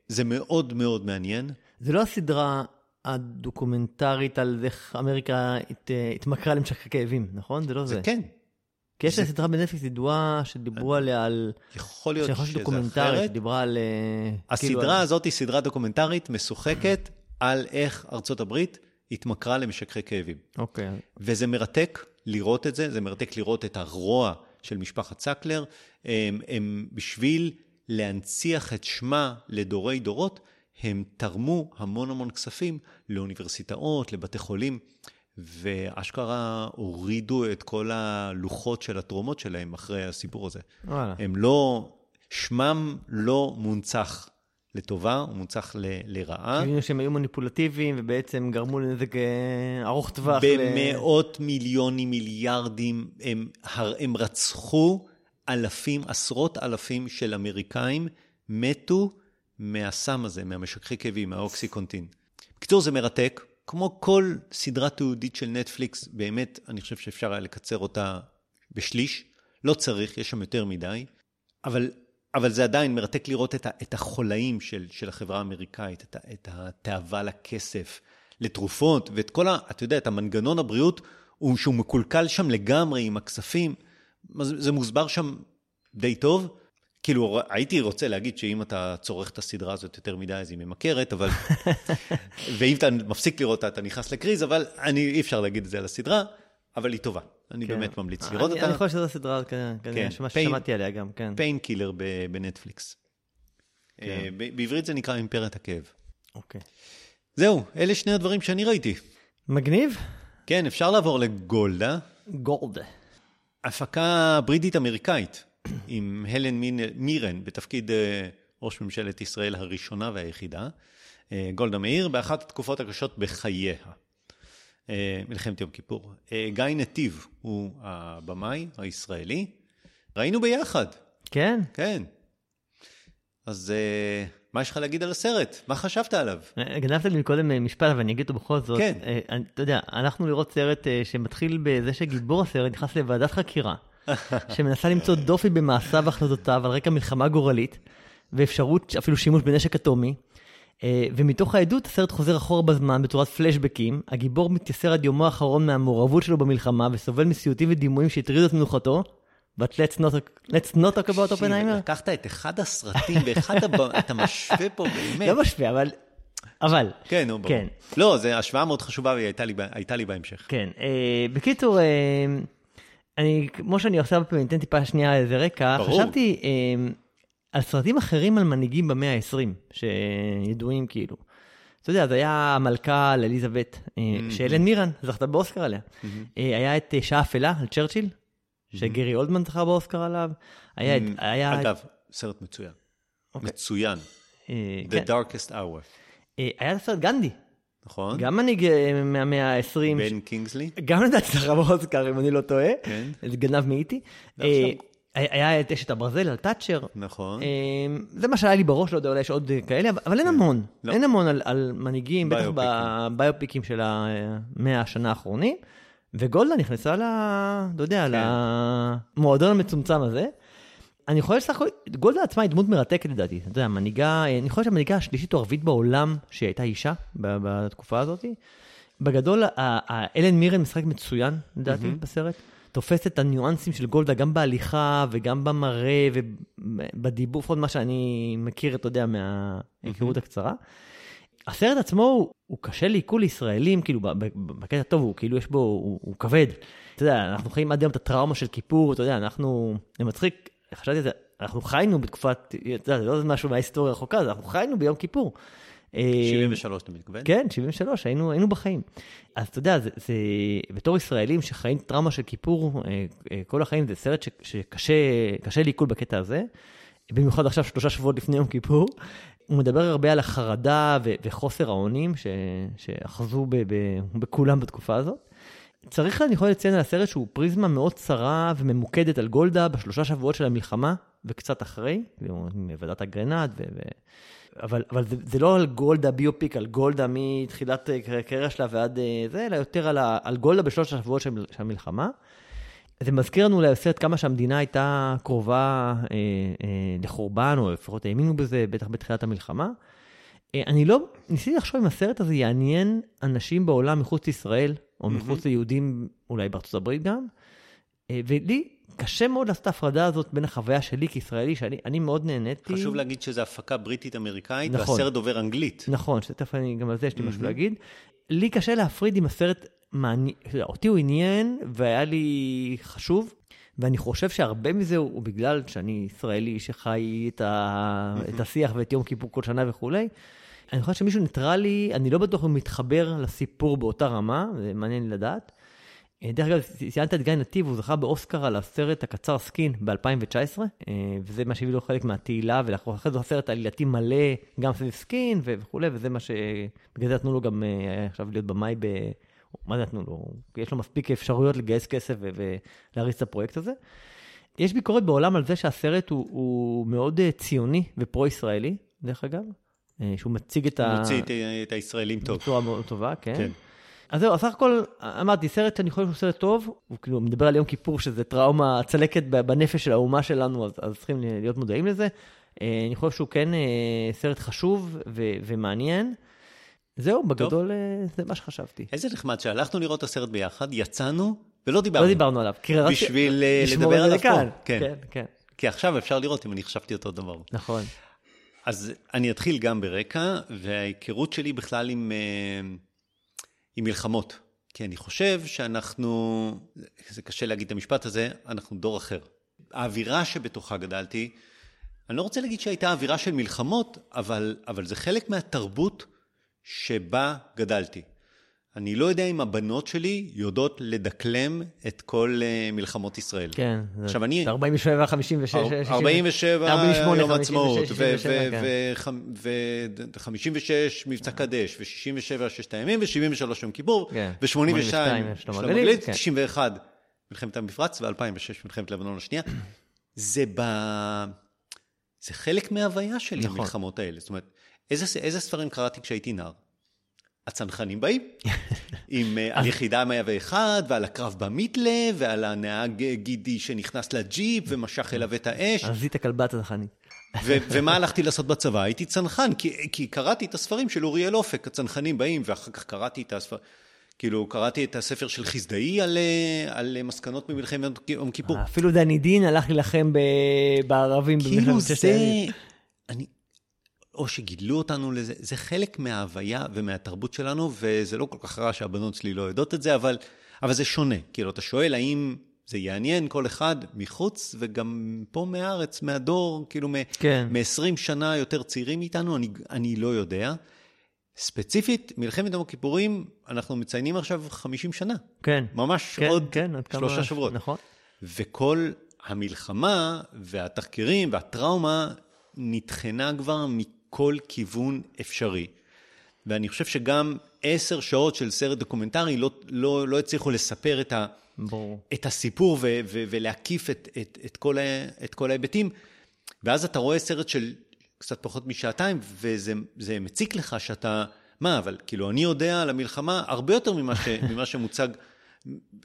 זה מאוד מאוד מעניין. זה לא הסדרה הדוקומנטרית על איך אמריקה הת, התמכרה למשככי כאבים, נכון? זה לא זה. זה כן, כי יש זה- סדרה בנטפליקס ידועה שדיברו עליה על... יכול להיות שזה דוקומנטרית, אחרת. שדיברה על... אה, כאילו הסדרה על- הזאת היא סדרה דוקומנטרית משוחקת על איך ארצות הברית התמכרה למשככי כאבים. אוקיי. וזה מרתק לראות את זה, זה מרתק לראות את הרוע של משפחת סקלר. הם, הם בשביל להנציח את שמה לדורי דורות, הם תרמו המון המון כספים לאוניברסיטאות, לבתי חולים, ואשכרה הורידו את כל הלוחות של התרומות שלהם אחרי הסיפור הזה. וואלה. הם לא, שמם לא מונצח לטובה, הוא מונצח ל, לרעה. כאילו שהם היו מניפולטיביים ובעצם גרמו לנזק אה, ארוך טווח. ל- במאות מיליונים, מיליארדים, הם, הם רצחו אלפים, עשרות אלפים של אמריקאים, מתו מהסם הזה, מהמשככי כאבים, מהאוקסיקונטין. בקיצור, זה מרתק. כמו כל סדרה תיעודית של נטפליקס, באמת, אני חושב שאפשר היה לקצר אותה בשליש. לא צריך, יש שם יותר מדי. אבל, אבל זה עדיין מרתק לראות את, ה, את החולאים של, של החברה האמריקאית, את, את התאווה לכסף, לתרופות, ואת כל ה... אתה יודע, את המנגנון הבריאות, הוא, שהוא מקולקל שם לגמרי עם הכספים. זה, זה מוסבר שם די טוב. כאילו, הייתי רוצה להגיד שאם אתה צורך את הסדרה הזאת יותר מדי, אז היא ממכרת, אבל... ואם אתה מפסיק לראות אותה, אתה נכנס לקריז, אבל אני, אי אפשר להגיד את זה על הסדרה, אבל היא טובה. אני כן. באמת ממליץ אני, לראות אני, אותה. אני חושב שזו סדרה, כן, כן. ששמעתי עליה גם, כן. פיין קילר בנטפליקס. כן. אה, בעברית זה נקרא אימפריית הכאב. אוקיי. זהו, אלה שני הדברים שאני ראיתי. מגניב. כן, אפשר לעבור לגולדה. גולדה. הפקה בריטית-אמריקאית. עם הלן מירן בתפקיד אה, ראש ממשלת ישראל הראשונה והיחידה, אה, גולדה מאיר, באחת התקופות הקשות בחייה. אה, מלחמת יום כיפור. גיא נתיב הוא הבמאי הישראלי. ראינו ביחד. כן? כן. אז מה יש לך להגיד על הסרט? מה חשבת עליו? גנבת לי קודם משפט, אבל אני אגיד אותו בכל זאת. כן. אתה יודע, הלכנו לראות סרט שמתחיל בזה שגיבור הסרט נכנס לוועדת חקירה. שמנסה למצוא דופי במעשיו והחלטותיו על רקע מלחמה גורלית, ואפשרות אפילו שימוש בנשק אטומי. אה, ומתוך העדות הסרט חוזר אחורה בזמן בצורת פלשבקים, הגיבור מתייסר עד יומו האחרון מהמעורבות שלו במלחמה וסובל מסיוטים ודימויים שהטרידו את מנוחתו. But let's not, let's not talk about Oppenheimer. לקחת את אחד הסרטים ואחד, אתה משווה פה באמת. לא משווה, אבל... אבל. כן, נו, ברור. כן. לא, זו השוואה מאוד חשובה והיא הייתה לי, הייתה לי בהמשך. כן. אה, בקיצור, אה, אני, כמו שאני עכשיו פעמים, אתן טיפה שנייה איזה רקע, ברור. חשבתי אה, על סרטים אחרים על מנהיגים במאה ה-20, שידועים כאילו. אתה יודע, זה היה המלכה על אליזבת, אה, mm-hmm. שאלן מירן זכתה באוסקר עליה. Mm-hmm. אה, היה את אה, שעה אפלה על צ'רצ'יל, mm-hmm. שגרי אולדמן זכה באוסקר עליו. היה את... אגב. סרט מצוין. אוקיי. מצוין. The כן. Darkest Hour. היה את הסרט גנדי. נכון. גם מנהיג אה, מהמאה ה-20. בן קינגסלי? גם לדעתי זכה באוסקר, אם אני לא טועה. כן. זה גנב מאיטי. אה, היה את אשת הברזל על תאצ'ר. נכון. אה, זה מה שהיה לי בראש, לא יודע, אולי יש עוד כאלה, אבל אין כן. המון. לא. אין המון על מנהיגים, בטח בביופיקים של המאה השנה האחרונים. וגולדה נכנסה ל... אתה יודע, כן. למועדון המצומצם הזה. אני חושב שסך הכל, גולדה עצמה היא דמות מרתקת לדעתי. אתה יודע, מנהיגה, אני חושב שהמנהיגה השלישית או הרביעית בעולם שהייתה אישה בתקופה הזאת. בגדול, אלן מירן משחק מצוין, לדעתי, mm-hmm. בסרט. תופס את הניואנסים של גולדה גם בהליכה וגם במראה ובדיבור, לפחות מה שאני מכיר, אתה יודע, מההיכרות. הקצרה. הסרט עצמו הוא, הוא קשה לעיכול לישראלים, כאילו, בקטע טוב, הוא כאילו יש בו, הוא, הוא כבד. אתה יודע, אנחנו חיים עד היום את הטראומה של כיפור, אתה יודע, אנחנו, זה מצחיק, חשבתי על זה, אנחנו חיינו בתקופת, אתה יודע, זה לא משהו מההיסטוריה הרחוקה, אנחנו חיינו ביום כיפור. 73 אתה מתכוון? כן, 73, היינו, היינו בחיים. אז אתה יודע, זה, זה, בתור ישראלים שחיים טראומה של כיפור אה, אה, כל החיים, זה סרט ש, שקשה לעיכול בקטע הזה. במיוחד עכשיו, שלושה שבועות לפני יום כיפור. הוא מדבר הרבה על החרדה ו, וחוסר האונים שאחזו בכולם בתקופה הזאת. צריך, אני יכול לציין על הסרט שהוא פריזמה מאוד צרה וממוקדת על גולדה בשלושה שבועות של המלחמה, וקצת אחרי, מוועדת אגרנט, ו... ו... אבל, אבל זה, זה לא על גולדה ביופיק, על גולדה מתחילת הקריירה שלה ועד אה, זה, אלא יותר על, ה, על גולדה בשלושת השבועות של, של המלחמה. זה מזכיר לנו לסרט כמה שהמדינה הייתה קרובה אה, אה, לחורבן, או לפחות האמינו בזה, בטח בתחילת המלחמה. אה, אני לא, ניסיתי לחשוב אם הסרט הזה יעניין אנשים בעולם מחוץ לישראל, או mm-hmm. מחוץ ליהודים, אולי בארצות הברית גם. אה, ולי קשה מאוד לעשות את ההפרדה הזאת בין החוויה שלי כישראלי, שאני מאוד נהניתי. חשוב להגיד שזו הפקה בריטית-אמריקאית, נכון, והסרט דובר אנגלית. נכון, שתכף אני, גם על זה יש לי mm-hmm. משהו להגיד. לי קשה להפריד אם הסרט, מעני... אותי הוא עניין, והיה לי חשוב, ואני חושב שהרבה מזה הוא, הוא בגלל שאני ישראלי שחי את, ה... mm-hmm. את השיח ואת יום כיפור כל שנה וכולי. אני חושב שמישהו ניטרלי, אני לא בטוח אם מתחבר לסיפור באותה רמה, זה מעניין לי לדעת. אה, דרך אגב, ציינת את גיא נתיב, הוא זכה באוסקר על הסרט הקצר Skin ב-2019, אה, וזה מה שהביא לו חלק מהתהילה, ואחרי זה הסרט עלילתי מלא, גם סביב Skin וכולי, וזה מה ש... בגלל זה נתנו לו גם אה, עכשיו להיות במאי ב... מה זה נתנו לו? יש לו מספיק אפשרויות לגייס כסף ולהריץ את הפרויקט הזה. יש ביקורת בעולם על זה שהסרט הוא, הוא מאוד ציוני ופרו-ישראלי, דרך אגב. שהוא מציג את ה... מוציא את הישראלים טוב. בצורה מאוד טובה, כן. כן. אז זהו, סך הכל, אמרתי, סרט שאני חושב שהוא סרט טוב, הוא כאילו מדבר על יום כיפור, שזה טראומה, צלקת בנפש של האומה שלנו, אז, אז צריכים להיות מודעים לזה. אה, אני חושב שהוא כן אה, סרט חשוב ו- ומעניין. זהו, בגדול אה, זה מה שחשבתי. איזה נחמד שהלכנו לראות את הסרט ביחד, יצאנו ולא דיברנו. לא דיברנו עליו. בשביל לשמור לדבר עליו פה. לכאן. כן. כן, כן, כי עכשיו אפשר לראות אם אני חשבתי אותו דבר. נכון. אז אני אתחיל גם ברקע, וההיכרות שלי בכלל עם, עם מלחמות. כי אני חושב שאנחנו, זה קשה להגיד את המשפט הזה, אנחנו דור אחר. האווירה שבתוכה גדלתי, אני לא רוצה להגיד שהייתה אווירה של מלחמות, אבל, אבל זה חלק מהתרבות שבה גדלתי. אני לא יודע אם הבנות שלי יודעות לדקלם את כל uh, מלחמות ישראל. כן. עכשיו, אני- זה 47, 56, 60, 47 48, יום 56, עצמאות, 67, כן. ו-56 מבצע קדש, ו-67 ששת הימים, ו-73 יום כיפור, כן. ו-82 שלמה שלמה הגליל, הגליל, כן. 91 מלחמת המפרץ, ו-2006 מלחמת לבנון השנייה. זה ב... זה חלק מההוויה שלי, נכון. המלחמות האלה. זאת אומרת, איזה ספרים קראתי כשהייתי נער? הצנחנים באים, עם אה, על יחידה 101, ועל הקרב במיתלה, ועל הנהג אה, גידי שנכנס לג'יפ ומשך אליו את האש. עזית הכלבה הצנחנית. ו- ומה הלכתי לעשות בצבא? הייתי צנחן, כי, כי קראתי את הספרים של אוריאל אופק, הצנחנים באים, ואחר כך קראתי את הספר... כאילו, קראתי את הספר של חסדאי על, אה, על מסקנות ממלחמת יום כיפור. אפילו דני דין הלך להילחם בערבים כאילו במלחמת ששת זה... הימים. אני... או שגידלו אותנו לזה, זה חלק מההוויה ומהתרבות שלנו, וזה לא כל כך רע שהבנות שלי לא יודעות את זה, אבל, אבל זה שונה. כאילו, אתה שואל האם זה יעניין כל אחד מחוץ, וגם פה מהארץ, מהדור, כאילו כן. מ-20 שנה יותר צעירים מאיתנו, אני, אני לא יודע. ספציפית, מלחמת יום הכיפורים, אנחנו מציינים עכשיו 50 שנה. כן. ממש כן, עוד כן, כמה- שלושה שבועות. נכון. וכל המלחמה והתחקירים והטראומה נטחנה כבר מכל כיוון אפשרי. ואני חושב שגם עשר שעות של סרט דוקומנטרי לא, לא, לא הצליחו לספר את, ה, ברור. את הסיפור ו, ו, ולהקיף את, את, את, כל ה, את כל ההיבטים. ואז אתה רואה סרט של קצת פחות משעתיים, וזה זה מציק לך שאתה, מה, אבל כאילו, אני יודע על המלחמה הרבה יותר ממה, ש, ממה שמוצג.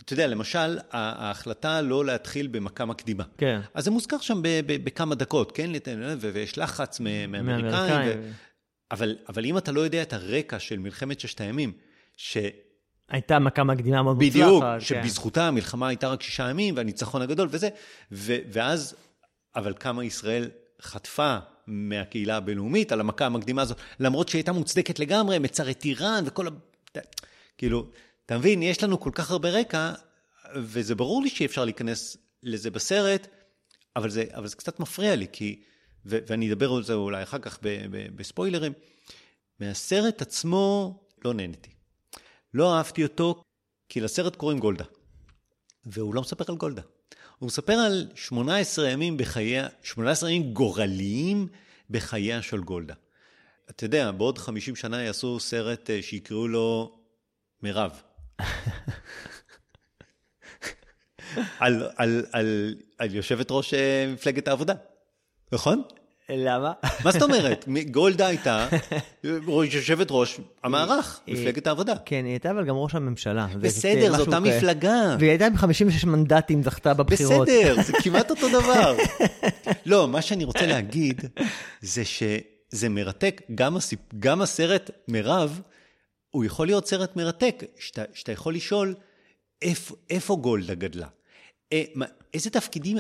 אתה יודע, למשל, ההחלטה לא להתחיל במכה מקדימה. כן. אז זה מוזכר שם בכמה דקות, כן? ו- ויש לחץ מאמריקאים. ו- אבל, אבל אם אתה לא יודע את הרקע של מלחמת ששת הימים, שבדיוק, הייתה מכה מקדימה מאוד מוצלחת. כן. שבזכותה המלחמה הייתה רק שישה ימים, והניצחון הגדול וזה, ו- ואז, אבל כמה ישראל חטפה מהקהילה הבינלאומית על המכה המקדימה הזאת, למרות שהיא הייתה מוצדקת לגמרי, מצרת איראן וכל ה... כאילו, אתה מבין, יש לנו כל כך הרבה רקע, וזה ברור לי שאי אפשר להיכנס לזה בסרט, אבל זה, אבל זה קצת מפריע לי, כי, ו- ואני אדבר על זה אולי אחר כך ב- ב- בספוילרים, מהסרט עצמו לא נהניתי. לא אהבתי אותו, כי לסרט קוראים גולדה. והוא לא מספר על גולדה. הוא מספר על 18 ימים בחייה, 18 ימים גורליים בחייה של גולדה. אתה יודע, בעוד 50 שנה יעשו סרט אה, שיקראו לו מירב. על, על, על, על יושבת ראש אה, מפלגת העבודה, נכון? למה? מה זאת אומרת? גולדה הייתה יושבת ראש המערך, מפלגת העבודה. כן, היא הייתה אבל גם ראש הממשלה. בסדר, זו אותה מפלגה. והיא הייתה עם 56 מנדטים, זכתה בבחירות. בסדר, זה כמעט אותו דבר. לא, מה שאני רוצה להגיד זה שזה מרתק, גם, הסיפ... גם הסרט מירב, הוא יכול להיות סרט מרתק, שאתה, שאתה יכול לשאול איפה, איפה גולדה גדלה. אה, מה, איזה תפקידים,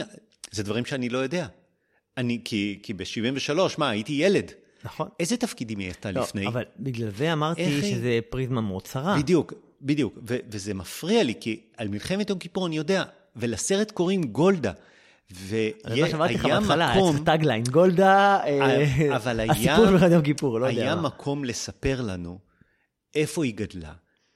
זה דברים שאני לא יודע. אני, כי, כי ב-73, מה, הייתי ילד. נכון. איזה תפקידים היא הייתה לא, לפני? אבל בגלל זה אמרתי איך שזה פריזמה מאוד צרה. בדיוק, בדיוק. ו- וזה מפריע לי, כי על מלחמת יום כיפור אני יודע, ולסרט קוראים גולדה. לך והיה היה מקום, tagline, גולדה, אה, אבל היה- הסיפור של מלחמת יום כיפור, לא יודע היה מה. מקום לספר לנו איפה היא גדלה,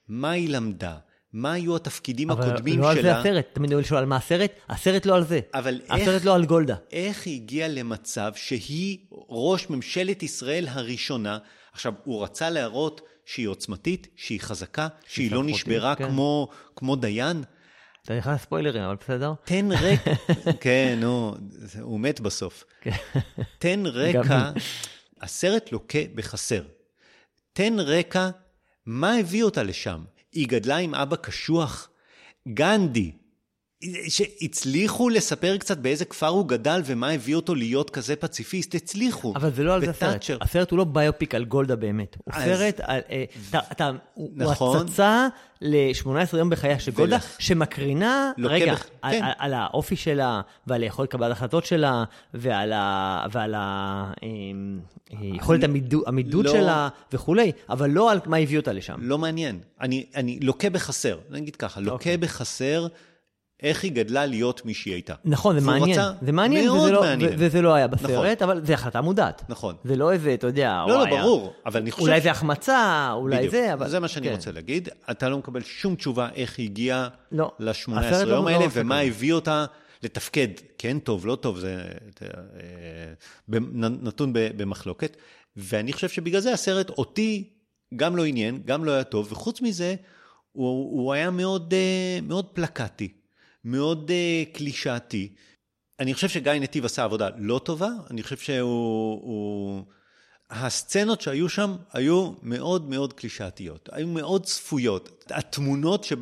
מה היא למדה, מה היו התפקידים אבל הקודמים לא על זה שלה, הסרט, תמיד אני שואל על מה הסרט, הסרט לא על זה. אבל איך, הסרט לא על גולדה. איך היא הגיעה למצב שהיא ראש ממשלת ישראל הראשונה. עכשיו, הוא רצה להראות שהיא עוצמתית, שהיא חזקה, שהיא לא נשברה כן. כמו, כמו דיין. אתה נכנס לספוילרים, אבל בסדר? תן רקע, כן, נו, הוא מת בסוף. כן. תן רקע, הסרט לוקה בחסר. תן רקע, מה הביא אותה לשם? היא גדלה עם אבא קשוח. גנדי, שהצליחו לספר קצת באיזה כפר הוא גדל ומה הביא אותו להיות כזה פציפיסט, הצליחו. אבל זה לא על זה הסרט. הסרט הוא לא ביופיק על גולדה באמת. הוא סרט על... אה, אתה- הוא נכון. הצצה ל-18 יום בחייה של גולדה, שמקרינה, רגע, על- כן. על- האופי שלה, ועל יכולת קבלת החלטות שלה, ועל ה- ועל ה- אמ, עמידות לא. שלה וכולי, אבל לא על מה הביא אותה לשם. לא מעניין. אני, אני לוקה בחסר, נגיד ככה, לוקה אוקיי. בחסר איך היא גדלה להיות מי שהיא הייתה. נכון, זה מעניין. רצה- זה מעניין, וזה לא- מעניין. וזה לא היה נכון. בסרט, אבל זו החלטה מודעת. נכון. זה לא איזה, אתה יודע, לא, לא, וואי, ברור, אבל אני חושב... אולי זה החמצה, אולי בדיוק. זה, אבל... זה מה שאני כן. רוצה להגיד. אתה לא מקבל שום תשובה איך היא הגיעה לא. ל-18 הסרט לא- יום לא האלה, עושה ומה. הביא אותה לתפקד. כן טוב, לא טוב, זה אה, נ- נתון במחלוקת. ואני חושב שבגלל זה הסרט אותי גם לא עניין, גם לא היה טוב, וחוץ מזה, הוא, הוא היה מאוד, אה, מאוד פלקטי, מאוד אה, קלישאתי. אני חושב שגיא נתיב עשה עבודה לא טובה, אני חושב שהוא... הוא... הסצנות שהיו שם היו מאוד מאוד קלישאתיות, היו מאוד צפויות. התמונות ש...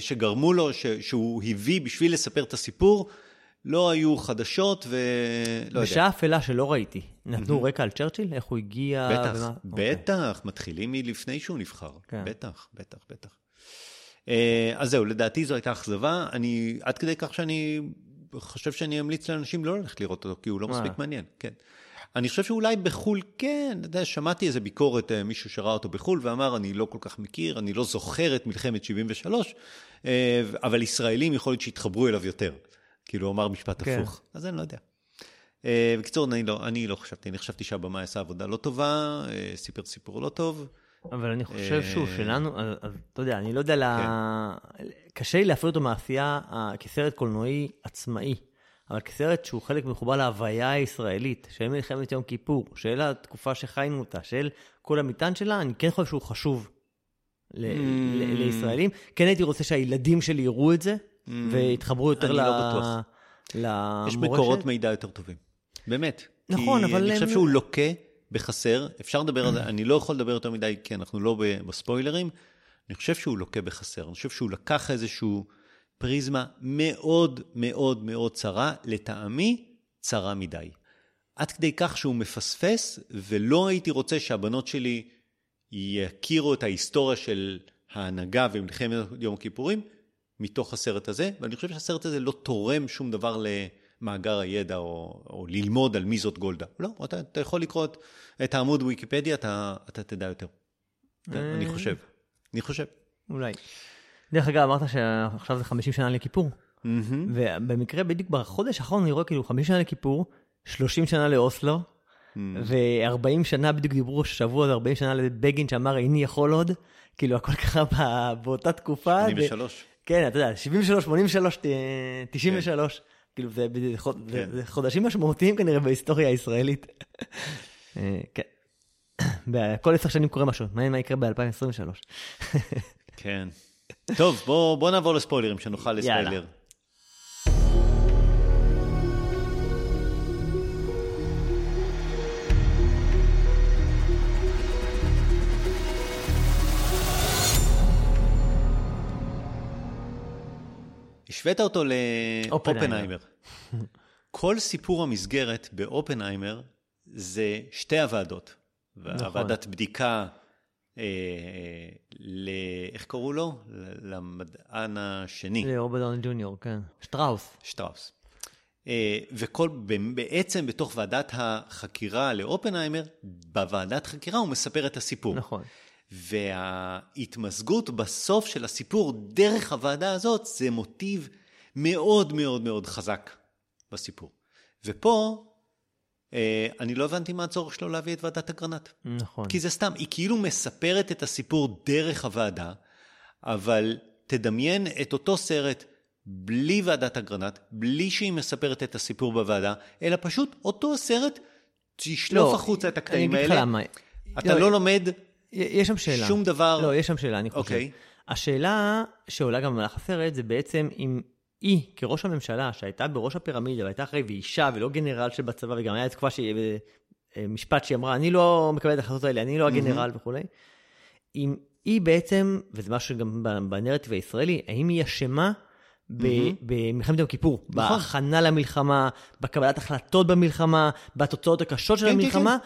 שגרמו לו, ש... שהוא הביא בשביל לספר את הסיפור, לא היו חדשות ולא יודע. בשעה אפלה שלא ראיתי, נתנו רקע על צ'רצ'יל? איך הוא הגיע? בטח, ומה? אוקיי. בטח, מתחילים מלפני שהוא נבחר. כן. בטח, בטח, בטח. אה, אז זהו, לדעתי זו הייתה אכזבה. אני, עד כדי כך שאני חושב שאני אמליץ לאנשים לא ללכת לראות אותו, כי הוא לא וואלה. מספיק מעניין, כן. אני חושב שאולי בחו"ל, כן, אתה יודע, שמעתי איזה ביקורת, אה, מישהו שראה אותו בחו"ל ואמר, אני לא כל כך מכיר, אני לא זוכר את מלחמת 73, אה, אבל ישראלים יכול להיות שיתחברו אליו יותר. כאילו, הוא אמר משפט כן. הפוך. אז אני לא יודע. אה, בקיצור, אני לא, אני לא חשבתי, אני חשבתי שהבמאי עשה עבודה לא טובה, אה, סיפר סיפור לא טוב. אבל אני חושב שוב, אה, שלנו, אז, אז אתה יודע, אני לא יודע, לה... קשה לי להפריד אותו מהעשייה אה, כסרט קולנועי עצמאי, אבל כסרט שהוא חלק מחובר להוויה הישראלית, של מלחמת יום כיפור, של התקופה שחיינו אותה, של כל המטען שלה, אני כן חושב שהוא חשוב ל- Mm. ל- לישראלים. כן הייתי רוצה שהילדים שלי יראו את זה, ויתחברו יותר אני ל- לא. למורשת. יש מקורות מידע יותר טובים. באמת. נכון, כי אבל אני הם- חושב שהוא לוקה בחסר, אפשר לדבר על זה, אני לא יכול לדבר יותר מדי, כי אנחנו לא בספוילרים. אני חושב שהוא לוקה בחסר, אני חושב שהוא לקח איזשהו פריזמה מאוד מאוד מאוד צרה, לטעמי צרה מדי. עד כדי כך שהוא מפספס, ולא הייתי רוצה שהבנות שלי יכירו את ההיסטוריה של ההנהגה ומלחמת יום הכיפורים מתוך הסרט הזה, ואני חושב שהסרט הזה לא תורם שום דבר למאגר הידע או, או ללמוד על מי זאת גולדה. לא, אתה, אתה יכול לקרוא את, את העמוד ויקיפדיה, אתה, אתה תדע יותר. כן, אני אה. חושב. אני חושב. אולי. דרך אגב, אמרת שעכשיו זה 50 שנה לכיפור. ובמקרה, בדיוק בחודש האחרון אני רואה כאילו 50 שנה לכיפור, 30 שנה לאוסלו, Mm. ו-40 שנה בדיוק דיברו שבוע, 40 שנה לבגין שאמר איני יכול עוד, כאילו הכל ב- באותה תקופה. אני ו- בשלוש. כן, אתה יודע, 73, 83, ת- 93, כאילו זה, זה, כן. זה חודשים משמעותיים כנראה בהיסטוריה הישראלית. אה, כן. כל עשר שנים קורה משהו, מעניין מה יקרה ב-2023. כן. טוב, בוא, בוא נעבור לספוילרים, שנוכל יאללה. השווית אותו לאופנהיימר. כל סיפור המסגרת באופנהיימר זה שתי הוועדות. נכון. הוועדת בדיקה, אה, ל... איך קראו לו? למדען השני, לרוברט דאוני ג'וניור, כן. שטראוס. שטראוס. אה, וכל, בעצם בתוך ועדת החקירה לאופנהיימר, בוועדת חקירה הוא מספר את הסיפור. נכון. וההתמזגות בסוף של הסיפור דרך הוועדה הזאת זה מוטיב מאוד מאוד מאוד חזק בסיפור. ופה אה, אני לא הבנתי מה הצורך שלו להביא את ועדת אגרנט. נכון. כי זה סתם, היא כאילו מספרת את הסיפור דרך הוועדה, אבל תדמיין את אותו סרט בלי ועדת אגרנט, בלי שהיא מספרת את הסיפור בוועדה, אלא פשוט אותו סרט, תשלוף לא, החוצה את הקטעים אני אגיד לך האלה. למה. אתה לא לומד יש שם שאלה. שום דבר. לא, יש שם שאלה, אני חושב. אוקיי. השאלה שעולה גם במהלך הסרט זה בעצם אם היא, כראש הממשלה, שהייתה בראש הפירמידה והייתה אחרי ואישה ולא גנרל שבצבא, וגם היה תקופה שהיא, אה, משפט שהיא אמרה, אני לא מקבלת את ההחלטות האלה, אני לא הגנרל וכולי, אם היא בעצם, וזה משהו שגם בנרטיב הישראלי, האם היא אשמה ב- במלחמת יום כיפור, נכון. בהכנה למלחמה, בקבלת החלטות במלחמה, בתוצאות הקשות של כן, כן, המלחמה,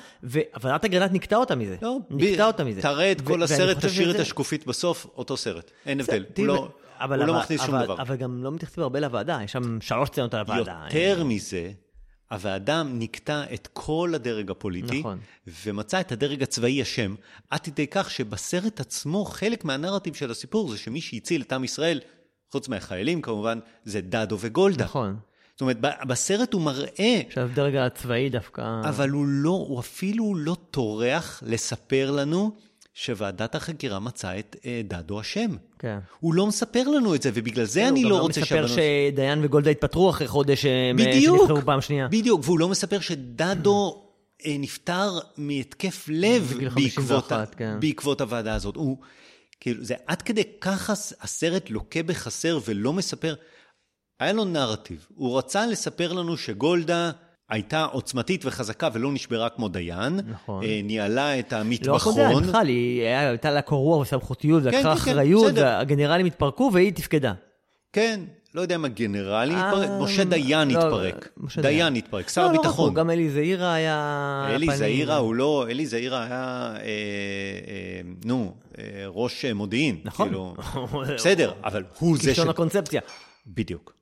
וועדת אגרנט נקטעה אותה מזה. לא, נקטעה ב- אותה מזה. תראה את כל הסרט, תשאיר את השקופית בסוף, אותו סרט. אין הבדל. הוא לא- אבל- הוא לא מכניס שום דבר. אבל גם לא מתייחסים הרבה לוועדה, יש שם שלוש סצנות על הוועדה. יותר מזה, הוועדה נקטה את כל הדרג הפוליטי, נכון. ומצא את הדרג הצבאי אשם, עד כדי כך שבסרט עצמו, חלק מהנרטיב של הסיפור זה שמי שהציל את עם ישראל, חוץ מהחיילים כמובן, זה דדו וגולדה. נכון. זאת אומרת, בסרט הוא מראה, עכשיו הדרג הצבאי דווקא... אבל הוא לא, הוא אפילו לא טורח לספר לנו שוועדת החקירה מצאה את אה, דדו אשם. כן. הוא לא מספר לנו את זה, ובגלל זה אני הוא לא גם רוצה מספר שהבנות... שדיין וגולדה התפטרו אחרי חודש שהם, בדיוק, שנבחרו פעם שנייה. בדיוק, והוא לא מספר שדדו אה, נפטר מהתקף לב בעקבות, ה- 51, כן. בעקבות הוועדה הזאת. הוא, כאילו, זה עד כדי ככה הסרט לוקה בחסר ולא מספר. היה לו נרטיב, הוא רצה לספר לנו שגולדה הייתה עוצמתית וחזקה ולא נשברה כמו דיין. נכון. אה, ניהלה את לא רק המטבחון. יודע, בכלל, היא היה- הייתה לה קור רוח וסמכותיות, כן, ולקחה כן, כן, אחריות, בסדר. והגנרלים התפרקו והיא תפקדה. כן, לא יודע מה גנרלים אה, התפרק, משה דיין לא, התפרק. משה דיין התפרק, שר לא, לא רק הביטחון. גם אלי זעירה היה... אלי. זעירה הוא לא, אלי זעירה היה, אה, אה, נו, אה, ראש מודיעין. נכון. כאילו, בסדר, אבל הוא זה ש... כישלון הקונספציה. בדיוק.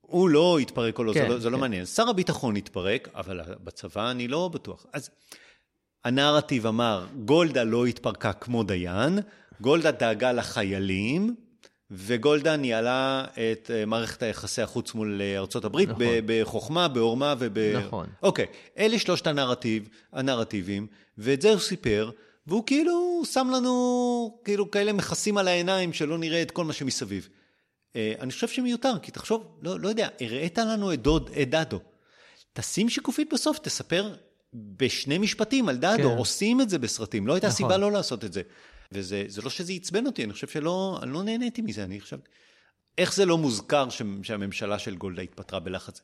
הוא לא התפרק או לא, כן, זה לא, זה לא כן. מעניין. שר הביטחון התפרק, אבל בצבא אני לא בטוח. אז הנרטיב אמר, גולדה לא התפרקה כמו דיין, גולדה דאגה לחיילים, וגולדה ניהלה את אה, מערכת היחסי החוץ מול אה, הברית נכון. בחוכמה, בעורמה וב... נכון. אוקיי, אלה שלושת הנרטיב, הנרטיבים, ואת זה הוא סיפר, והוא כאילו שם לנו כאילו כאלה מכסים על העיניים שלא נראה את כל מה שמסביב. אה, אני חושב שמיותר, כי תחשוב, לא, לא יודע, הראית לנו את דוד, את דדו. תשים שקופית בסוף, תספר בשני משפטים על דדו, כן. עושים את זה בסרטים, לא הייתה נכון. סיבה לא לעשות את זה. וזה זה לא שזה עצבן אותי, אני חושב שלא, אני לא נהניתי מזה, אני חושב... איך זה לא מוזכר ש, שהממשלה של גולדה התפטרה בלחץ?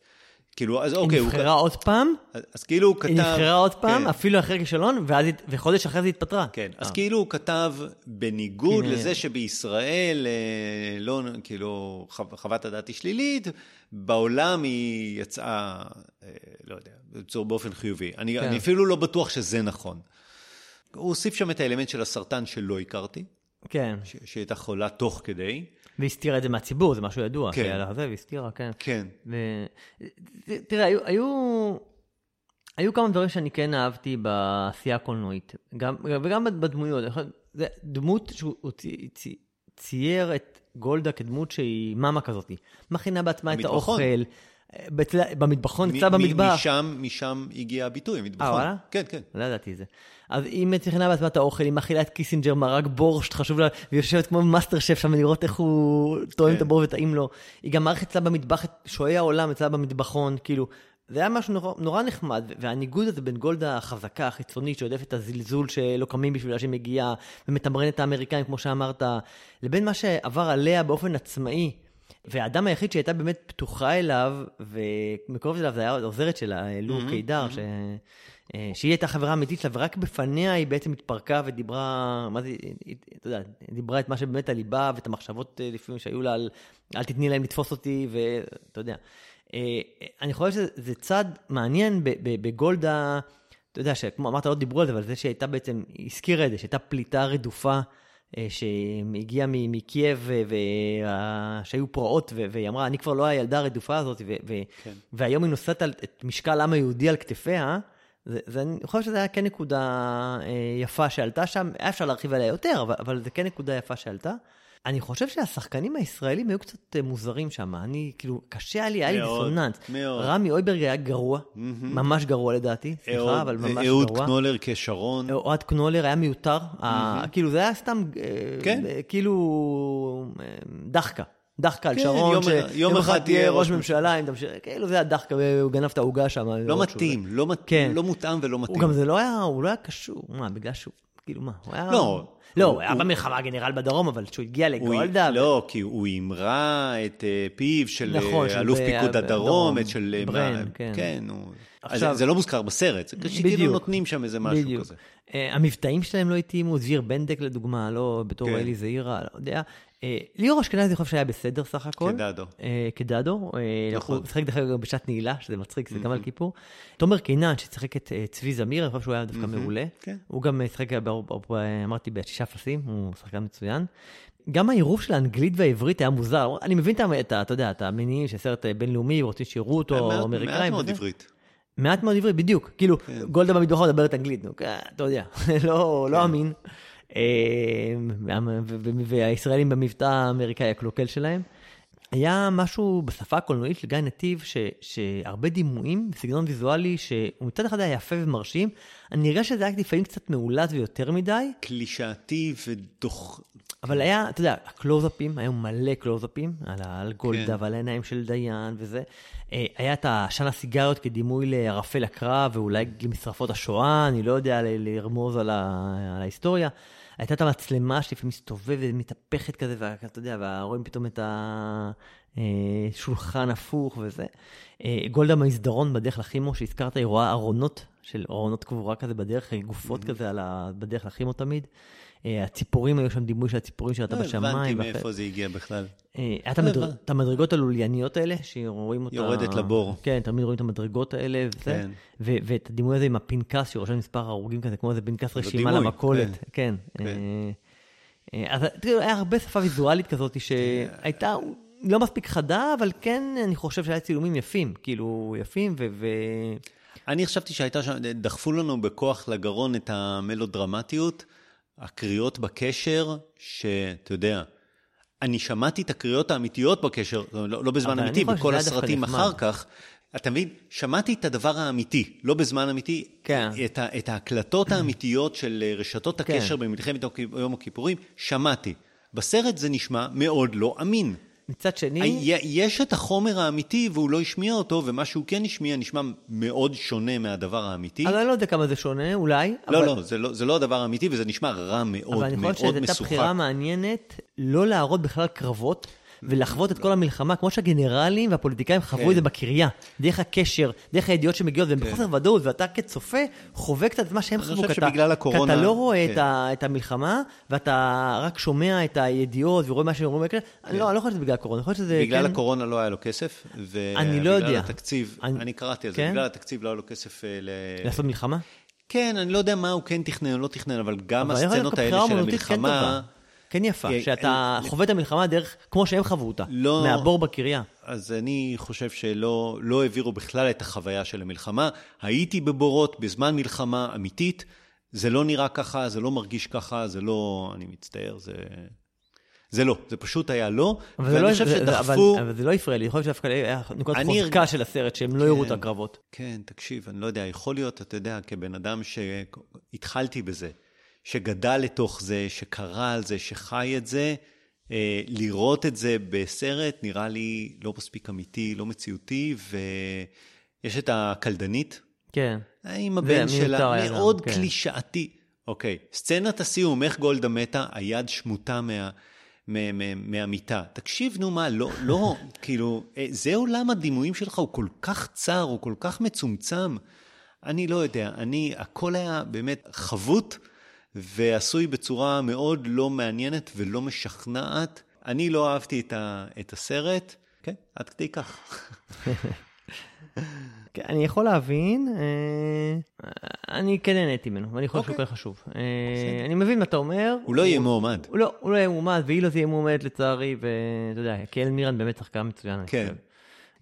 כאילו, אז אוקיי, היא הוא... נבחרה עוד פעם, אז, אז כאילו הוא כתב... היא נבחרה עוד פעם, כן. אפילו אחרי כישלון, ואז וחודש אחרי זה התפטרה. כן, אז אה. כאילו הוא כתב, בניגוד. לזה שבישראל, אה, לא, כאילו, חו- חוות הדעת היא שלילית, בעולם היא יצאה, אה, לא יודע, באופן חיובי. אני, כן. אני אפילו לא בטוח שזה נכון. הוא הוסיף שם את האלמנט של הסרטן שלא הכרתי, כן, ש- שהיא הייתה חולה תוך כדי. והסתירה את זה מהציבור, זה משהו ידוע, כן. שהיה לה זה, והסתירה, כן. כן. ו... תראה, היו, היו, היו כמה דברים שאני כן אהבתי בעשייה הקולנועית, גם, וגם בדמויות. זה דמות שהוא צי, צי, צייר את גולדה כדמות שהיא מאמה כזאת. מכינה בעצמה את. האוכל, במטבחון, מ- במטבח. משם, משם הגיע הביטוי, המטבחון. אה, וואלה? כן, כן. לא ידעתי את זה. אז היא מכינה בעצמה את האוכל, היא מאכילה את קיסינג'ר מרק בורשט, חשוב לה, והיא יושבת כמו מאסטר שף שם לראות איך הוא טועם כן. את הבורשט וטעים לו. היא גם מערכת אצלה במטבח, שועי העולם אצלה במטבחון, כאילו. זה היה משהו נורא, נורא נחמד, והניגוד הזה בין גולדה החזקה, החיצונית, שהודפת את הזלזול שלא קמים בשבילה שהיא מגיעה, ומתמרנת את האמריקאים, כמו שאמרת, לבין מה שעבר עליה באופן עצמאי. והאדם היחיד שהייתה באמת פתוחה אליו, ומקרוב אליו זה היה העוזרת שלה, לו קידר, ש... אה, שהיא הייתה חברה אמיתית שלה, ורק בפניה היא בעצם התפרקה ודיברה, מה זה, היא- אתה יודע, דיברה את מה שבאמת הליבה ואת המחשבות אה, לפעמים שהיו לה על אל תתני להם לתפוס אותי, ואתה יודע. אה, אני חושב שזה צד מעניין בגולדה, אתה יודע, שכמו אמרת, לא דיברו על זה, אבל זה שהייתה בעצם, היא הזכירה את זה, שהייתה פליטה רדופה. אה, שהגיעה מקייב, ושהיו פרעות, והיא אמרה, אני כבר לא הילדה הרדופה הזאת, כן. והיום היא נושאת את משקל העם היהודי על כתפיה, זה, זה, אני חושב שזה היה כן נקודה אה, יפה שעלתה שם, היה אפשר להרחיב עליה יותר, אבל, אבל זה כן נקודה יפה שעלתה. אני חושב שהשחקנים הישראלים היו קצת אה, מוזרים שם, אני, כאילו, קשה היה לי, היה לי דיסוננס. מאוד. רמי אויברג היה גרוע, ממש גרוע לדעתי, סליחה, אהוד- אבל ממש אהוד גרוע. קנולר כשרון. אוהד קנולר היה מיותר, כאילו זה היה סתם, אה, כן. אה, כאילו דחקה. דחקה על כן, שרון, יום- שיום יום אחד תהיה ראש ממשלה, אם תמשיך, כאילו זה היה דחקה, והוא גנב את העוגה שם. לא מתאים, לא מת- כן. לא מותאם ולא מתאים. הוא גם זה לא היה, הוא לא היה קשור, מה, בגלל שהוא, כאילו מה, הוא היה... לא, לא, הוא- הוא היה הוא- במלחמה גנרל בדרום, אבל כשהוא הגיע הוא- לגולדה... לא, כי הוא המרה את אה, פיו של נכון, אה, אלוף ב- פיקוד הדרום, דרום, את של... אה, ברן, מה- כן. כן, הוא... עכשיו- אז זה לא מוזכר בסרט, זה כאילו. נותנים שם איזה משהו בדיוק. כזה. אה, המבטאים שלהם לא התאימו, זביר בנדק לדוגמה, לא בתור כן. אלי זעירה, לא יודע. אה, ליאור אשכנזי, אני חושב שהיה בסדר סך הכל. כדדו. אה, כדדו. אה, נכון. הוא שיחק דרך אגב בשעת נעילה, שזה מצחיק, זה גם על כיפור. תומר קינן, ששיחק את צבי זמיר, אני חושב שהוא היה דווקא מעולה. כן. הוא גם שיחק, אמרתי, בשישה אפסים, הוא שחקן מצוין. גם העירוב של האנגלית והעברית היה מוזר. אני מבין את ה- את ה... אתה יודע, את המניעים של סרט בינלאומי, רוצים שיראו אותו, אמריקאים. מעט מאוד. עברית. מעט מאוד עברית, בדיוק. כאילו, כן. גולדה במטבחון מדברת אנגלית, נו, כן, אתה יודע, לא לא אמין. אה, והישראלים במבטא האמריקאי הקלוקל שלהם. היה משהו בשפה הקולנועית של גיא נתיב, ש, שהרבה דימויים, סגנון ויזואלי, שהוא מצד אחד היה יפה ומרשים, אני נראה שזה היה לפעמים קצת מאולץ ויותר מדי, קלישאתי ודוח... אבל היה, אתה יודע, הקלוזאפים, היו מלא קלוזאפים על, על גולדה כן. ועל העיניים של דיין וזה. אה, היה את עשן הסיגריות כדימוי לערפל הקרב, ואולי למשרפות השואה, אני לא יודע לרמוז על, ה, על ההיסטוריה. הייתה את המצלמה שלפעמים מסתובבת ומתהפכת כזה, ואתה יודע, ורואים פתאום את השולחן הפוך וזה. אה, גולדה במסדרון בדרך לכימו, שהזכרת, היא רואה ארונות של ארונות קבורה כזה בדרך, גופות כזה על ה... בדרך לכימו תמיד. אה, הציפורים, היו שם דימוי של הציפורים שראתה לא בשמיים. הבנתי ואחרי- מאיפה זה הגיע בכלל. אה, היה את לא הבנתי. המדרגות הלולייניות האלה, שרואים אותה... יורדת לבור. כן, תמיד רואים את המדרגות האלה, וזה. כן. ואת הדימוי הזה עם הפנקס, שרושם מספר הרוגים כזה, כמו איזה פנקס רשימה למכולת. כן. כן. כן. אה, אה, אז תראו, היה הרבה שפה ויזואלית כזאת שהייתה לא מספיק חדה, אבל כן, אני חושב שהיה צילומים יפים. כאילו, יפים. ו- אני חשבתי שהייתה שם, דחפו לנו בכוח לגרון את המלודרמטיות, הקריאות בקשר, שאתה יודע, אני שמעתי את הקריאות האמיתיות בקשר, לא, לא בזמן אמיתי, בכל הסרטים. אחר כך. אתה מבין? שמעתי את הדבר האמיתי, לא בזמן אמיתי, כן. את, ה, את ההקלטות האמיתיות של אה, רשתות כן. הקשר במלחמת יום הכיפורים, שמעתי. בסרט זה נשמע מאוד לא אמין. מצד שני... יש את החומר האמיתי והוא לא השמיע אותו, ומה שהוא כן השמיע נשמע מאוד שונה מהדבר האמיתי. אבל אני לא יודע כמה זה שונה, אולי. לא, אבל... לא, זה לא, זה לא הדבר האמיתי וזה נשמע רע מאוד, אבל אני מאוד חושב שזו הייתה. בחירה מעניינת לא להראות בכלל קרבות. ולחוות את כל המלחמה, כמו שהגנרלים והפוליטיקאים חוו כן. את זה בקריה, דרך הקשר, דרך הידיעות שמגיעות, והם בחוסר ודאות, ואתה כצופה חווה קצת את מה שהם חוו, כי אתה- לא רואה את כן. את המלחמה, ואתה רק שומע את הידיעות ורואה מה שהם אומרים, לא אני לא חושב שזה בגלל הקורונה, אני חושב שזה... בגלל כן- הקורונה לא היה לו כסף, לא. ובגלל התקציב, אני- קראתי על זה, כן? בגלל התקציב לא היה לו כסף אה, ל... לעשות מלחמה? כן, אני לא יודע מה הוא כן תכנן או לא תכנן, אבל גם הסצנות האלה של כן המלחמה... כן יפה, אה, שאתה אה, חווה את המלחמה דרך, כמו שהם חוו אותה, לא- מהבור בקריה. אז אני חושב שלא לא העבירו בכלל את החוויה של המלחמה. הייתי בבורות בזמן מלחמה אמיתית, זה לא נראה ככה, זה לא מרגיש ככה, זה לא... אני מצטער, זה... זה לא, זה פשוט היה לא, ואני לא- חושב זה- שדחפו... אבל, אבל זה לא הפריע לי, יכול להיות שדווקא היה נקודת אני חוזקה הרג- של הסרט, שהם לא יראו את כן. הקרבות. כן, תקשיב, אני לא יודע, יכול להיות, אתה יודע, כבן אדם שהתחלתי בזה, שגדל לתוך זה, שקרא על זה, שחי את זה, אה, לראות את זה בסרט נראה לי לא מספיק אמיתי, לא מציאותי, ויש את הקלדנית, כן. עם הבן שלה, מאוד כן. קלישאתי. אוקיי, סצנת הסיום, איך גולדה מתה, היד שמוטה מה... מה- מה- מהמיטה. תקשיב, נו מה, לא, לא, כאילו, אה, זה עולם הדימויים שלך, הוא כל כך צר, הוא כל כך מצומצם. אני לא יודע, אני, הכל היה באמת חבוט ועשוי בצורה מאוד לא מעניינת ולא משכנעת. אני לא אהבתי את, ה, את הסרט, כן, עד כדי כך. כן, אני יכול להבין, אה, אני כן נהניתי ממנו, ואני חושב שהוא. כן חשוב. אה, אני מבין מה אתה אומר. הוא לא יהיה מועמד. הוא לא, הוא לא יהיה מועמד, והיא לא תהיה מועמדת לצערי, ואתה יודע, קייל מירן באמת שחקן מצוין, כן.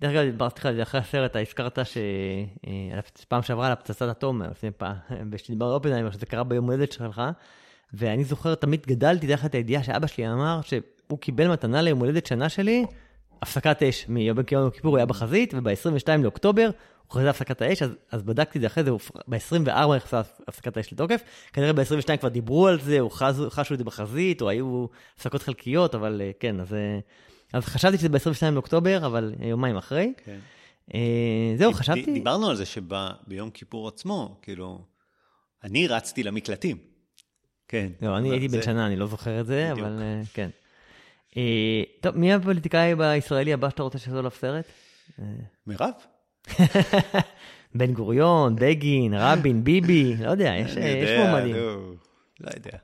דרך אגב, דיברתי לך על זה אחרי הסרט, אתה הזכרת שפעם שעברה על הפצצת אטום, לפני פעם, כשדיברנו על אופנהיימר, שזה קרה ביום הולדת שלך, ואני זוכר, תמיד גדלתי תחת הידיעה שאבא שלי אמר שהוא קיבל מתנה ליום הולדת שנה שלי, הפסקת אש מיום יום כיפור, הוא היה בחזית, וב-22 לאוקטובר הוא חזר הפסקת האש, אז, אז בדקתי את זה אחרי זה, ב-24 נכנסה הפסקת האש לתוקף, כנראה ב-22 כבר דיברו על זה, או חשו את זה בחזית, או היו הפסקות חלקיות, אבל אה, כן, אז, אה, אז חשבתי שזה ב-22 לאוקטובר, אבל יומיים אחרי. כן. אה, זהו, חשבתי... דיברנו על זה שביום כיפור עצמו, כאילו, אני רצתי למקלטים. כן. לא, אני הייתי בן שנה, אני לא זוכר את זה. אבל אה, כן. אה, טוב, מי הפוליטיקאי הישראלי הבא שאתה רוצה שיעשו עליו סרט? מירב? בן גוריון, בגין, רבין, ביבי, לא יודע, יש מועמדים. נו, לא יודע.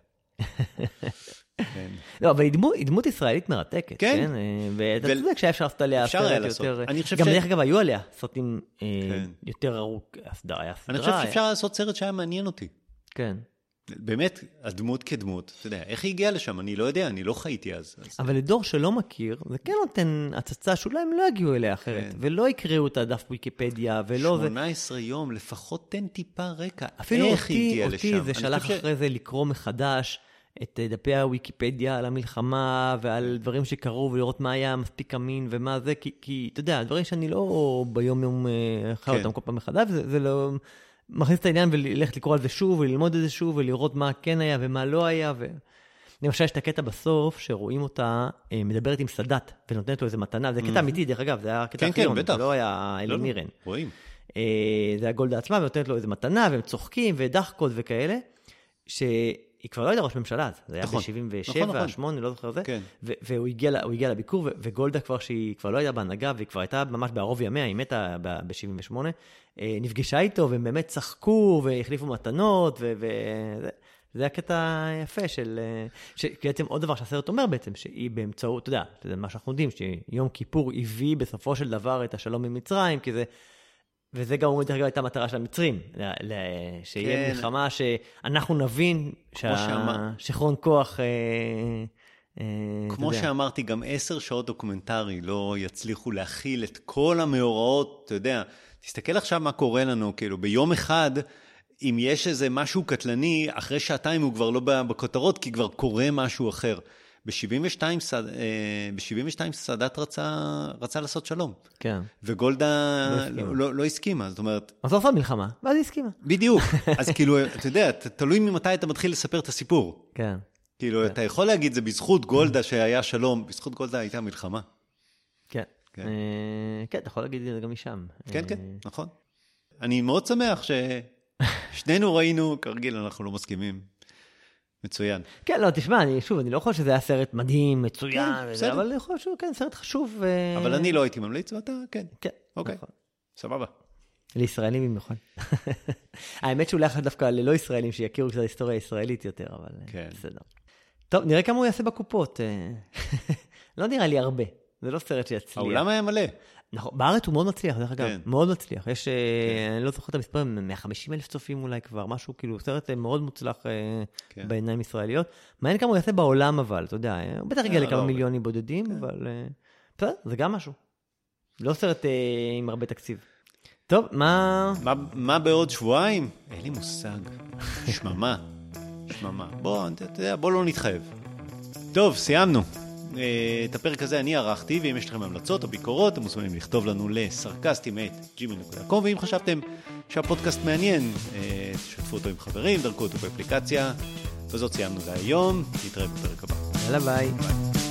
כן. לא, אבל היא דמות, ישראלית מרתקת, כן. כן? אה, ואתה צודק שהיה אפשר לעשות עליה סרט. יותר... גם דרך אגב, היו עליה סרטים אה, כן. יותר ארוך, הסדרה, היה סדרה. אני חושב שאפשר לעשות סרט שהיה מעניין אותי. כן. באמת, הדמות כדמות, אתה יודע, איך היא הגיעה לשם? אני לא יודע, אני לא חייתי אז. אבל לדור שלא מכיר, זה כן נותן הצצה שאולי הם לא יגיעו אליה אחרת. ולא יקראו את הדף ויקיפדיה, ולא זה... 18 יום, לפחות תן טיפה רקע. אפילו איך היא אותי, הגיעה אותי לשם? זה אני שלח חושב ש- אחרי זה לקרוא מחדש את אה, דפי הוויקיפדיה על המלחמה ועל דברים שקרו ולראות מה היה מספיק אמין ומה זה, כי, כי אתה יודע, דברים שאני לא ביום-יום אה, חי כן. אותם כל פעם מחדש, זה, זה לא... מכניס את העניין וללכת לקרוא על זה שוב וללמוד את זה שוב ולראות מה כן היה ומה לא היה. ו... למשל, יש את הקטע בסוף, שרואים אותה אה, מדברת עם סאדאת ונותנת לו איזה מתנה, זה קטע אמיתי, דרך אגב, זה היה קטע כן, כן, בטח. זה לא היה לא, אלי לא, מירן. רואים. אה, זה היה גולדה עצמה, ונותנת לו איזה מתנה, והם צוחקים, ודחקות וכאלה, שהיא כבר לא הייתה ראש ממשלה אז, זה היה נכון. ב-77, נכון, נכון. 8, לא זוכר זה, כן. ו- והוא הגיע, ל- הוא הגיע לביקור, ו- וגולדה כבר, שהיא כבר לא הייתה בהנהגה, והיא כבר הייתה ממש בערוב ימיה, היא מתה ב-78, נפגשה איתו, והם באמת צחקו, והחליפו מתנות, ו- וזה זה הקטע היפה של, אה, שבעצם עוד דבר שהסרט אומר בעצם, שהיא באמצעות, אתה יודע, זה מה שאנחנו יודעים, שיום כיפור הביא בסופו של דבר את השלום עם מצרים, כי זה... וזה גם דרך אגב, הייתה המטרה של המצרים, שיהיה כן. מלחמה שאנחנו נבין שהשיכרון כוח... אה, אה, כמו. שאמרתי, גם עשר שעות דוקומנטרי לא יצליחו להכיל את כל המאורעות, אתה יודע, תסתכל עכשיו מה קורה לנו, כאילו, ביום אחד, אם יש איזה משהו קטלני, אחרי שעתיים הוא כבר לא בכותרות, כי כבר קורה משהו אחר. ב-72 סד... אה, ב-72 סאדאת רצה, רצה לעשות שלום, כן. וגולדה לא הסכימה. לא, לא, לא הסכימה, זאת אומרת, אז עושה מלחמה, ואז היא הסכימה. בדיוק, אז כאילו, אתה יודע, תלוי ממתי אתה מתחיל לספר את הסיפור. כן. כאילו, אתה יכול להגיד, זה בזכות גולדה שהיה שלום, בזכות גולדה הייתה מלחמה. כן. כן. אה, כן, אתה יכול להגיד את זה גם משם. כן, אה, כן, נכון. אני מאוד שמח ששנינו ראינו, כרגיל אנחנו לא מסכימים. מצוין. כן, לא, תשמע, אני, שוב, אני לא חושב שזה היה סרט מדהים, מצוין, כן, וזה. אבל אני חושב שהוא כן סרט חשוב. אה, אבל אני לא הייתי ממליץ ואתה כן. כן, אוקיי, נכון. סבבה. לישראלים במיוחד. האמת שאולי אחת דווקא ללא ישראלים שיכירו קצת היסטוריה ישראלית יותר, אבל אה, כן. בסדר. טוב, נראה כמה הוא יעשה בקופות. אה, לא נראה לי הרבה, זה לא סרט שיצליח. האולם היה מלא. נכון, בארץ הוא מאוד מצליח, דרך אגב, כן. מאוד מצליח. יש, אה, אני לא זוכר את המספרים, 150 אלף צופים אולי כבר, משהו, כאילו, סרט אה, מאוד מוצלח אה, כן. בעיניים ישראליות. מעניין כמה הוא יעשה בעולם אבל, אתה יודע, הוא בטח יגיע לכמה לא. מיליונים בודדים, אבל אה, בסדר, זה גם משהו. לא סרט עם הרבה תקציב. טוב, מה... מה- מה בעוד שבועיים? אין לי מושג. שממה. שממה. בוא, אתה יודע, בוא לא נתחייב. טוב, סיימנו. אה, את הפרק הזה אני ערכתי, ואם יש לכם המלצות או ביקורות, אתם מוזמנים לכתוב לנו לסרקסטים את gmail.com, ואם חשבתם שהפודקאסט מעניין, אה, תשתפו אותו עם חברים, דרכו אותו באפליקציה. בזאת סיימנו להיום, נתראה בפרק הבא. יאללה ביי. ביי.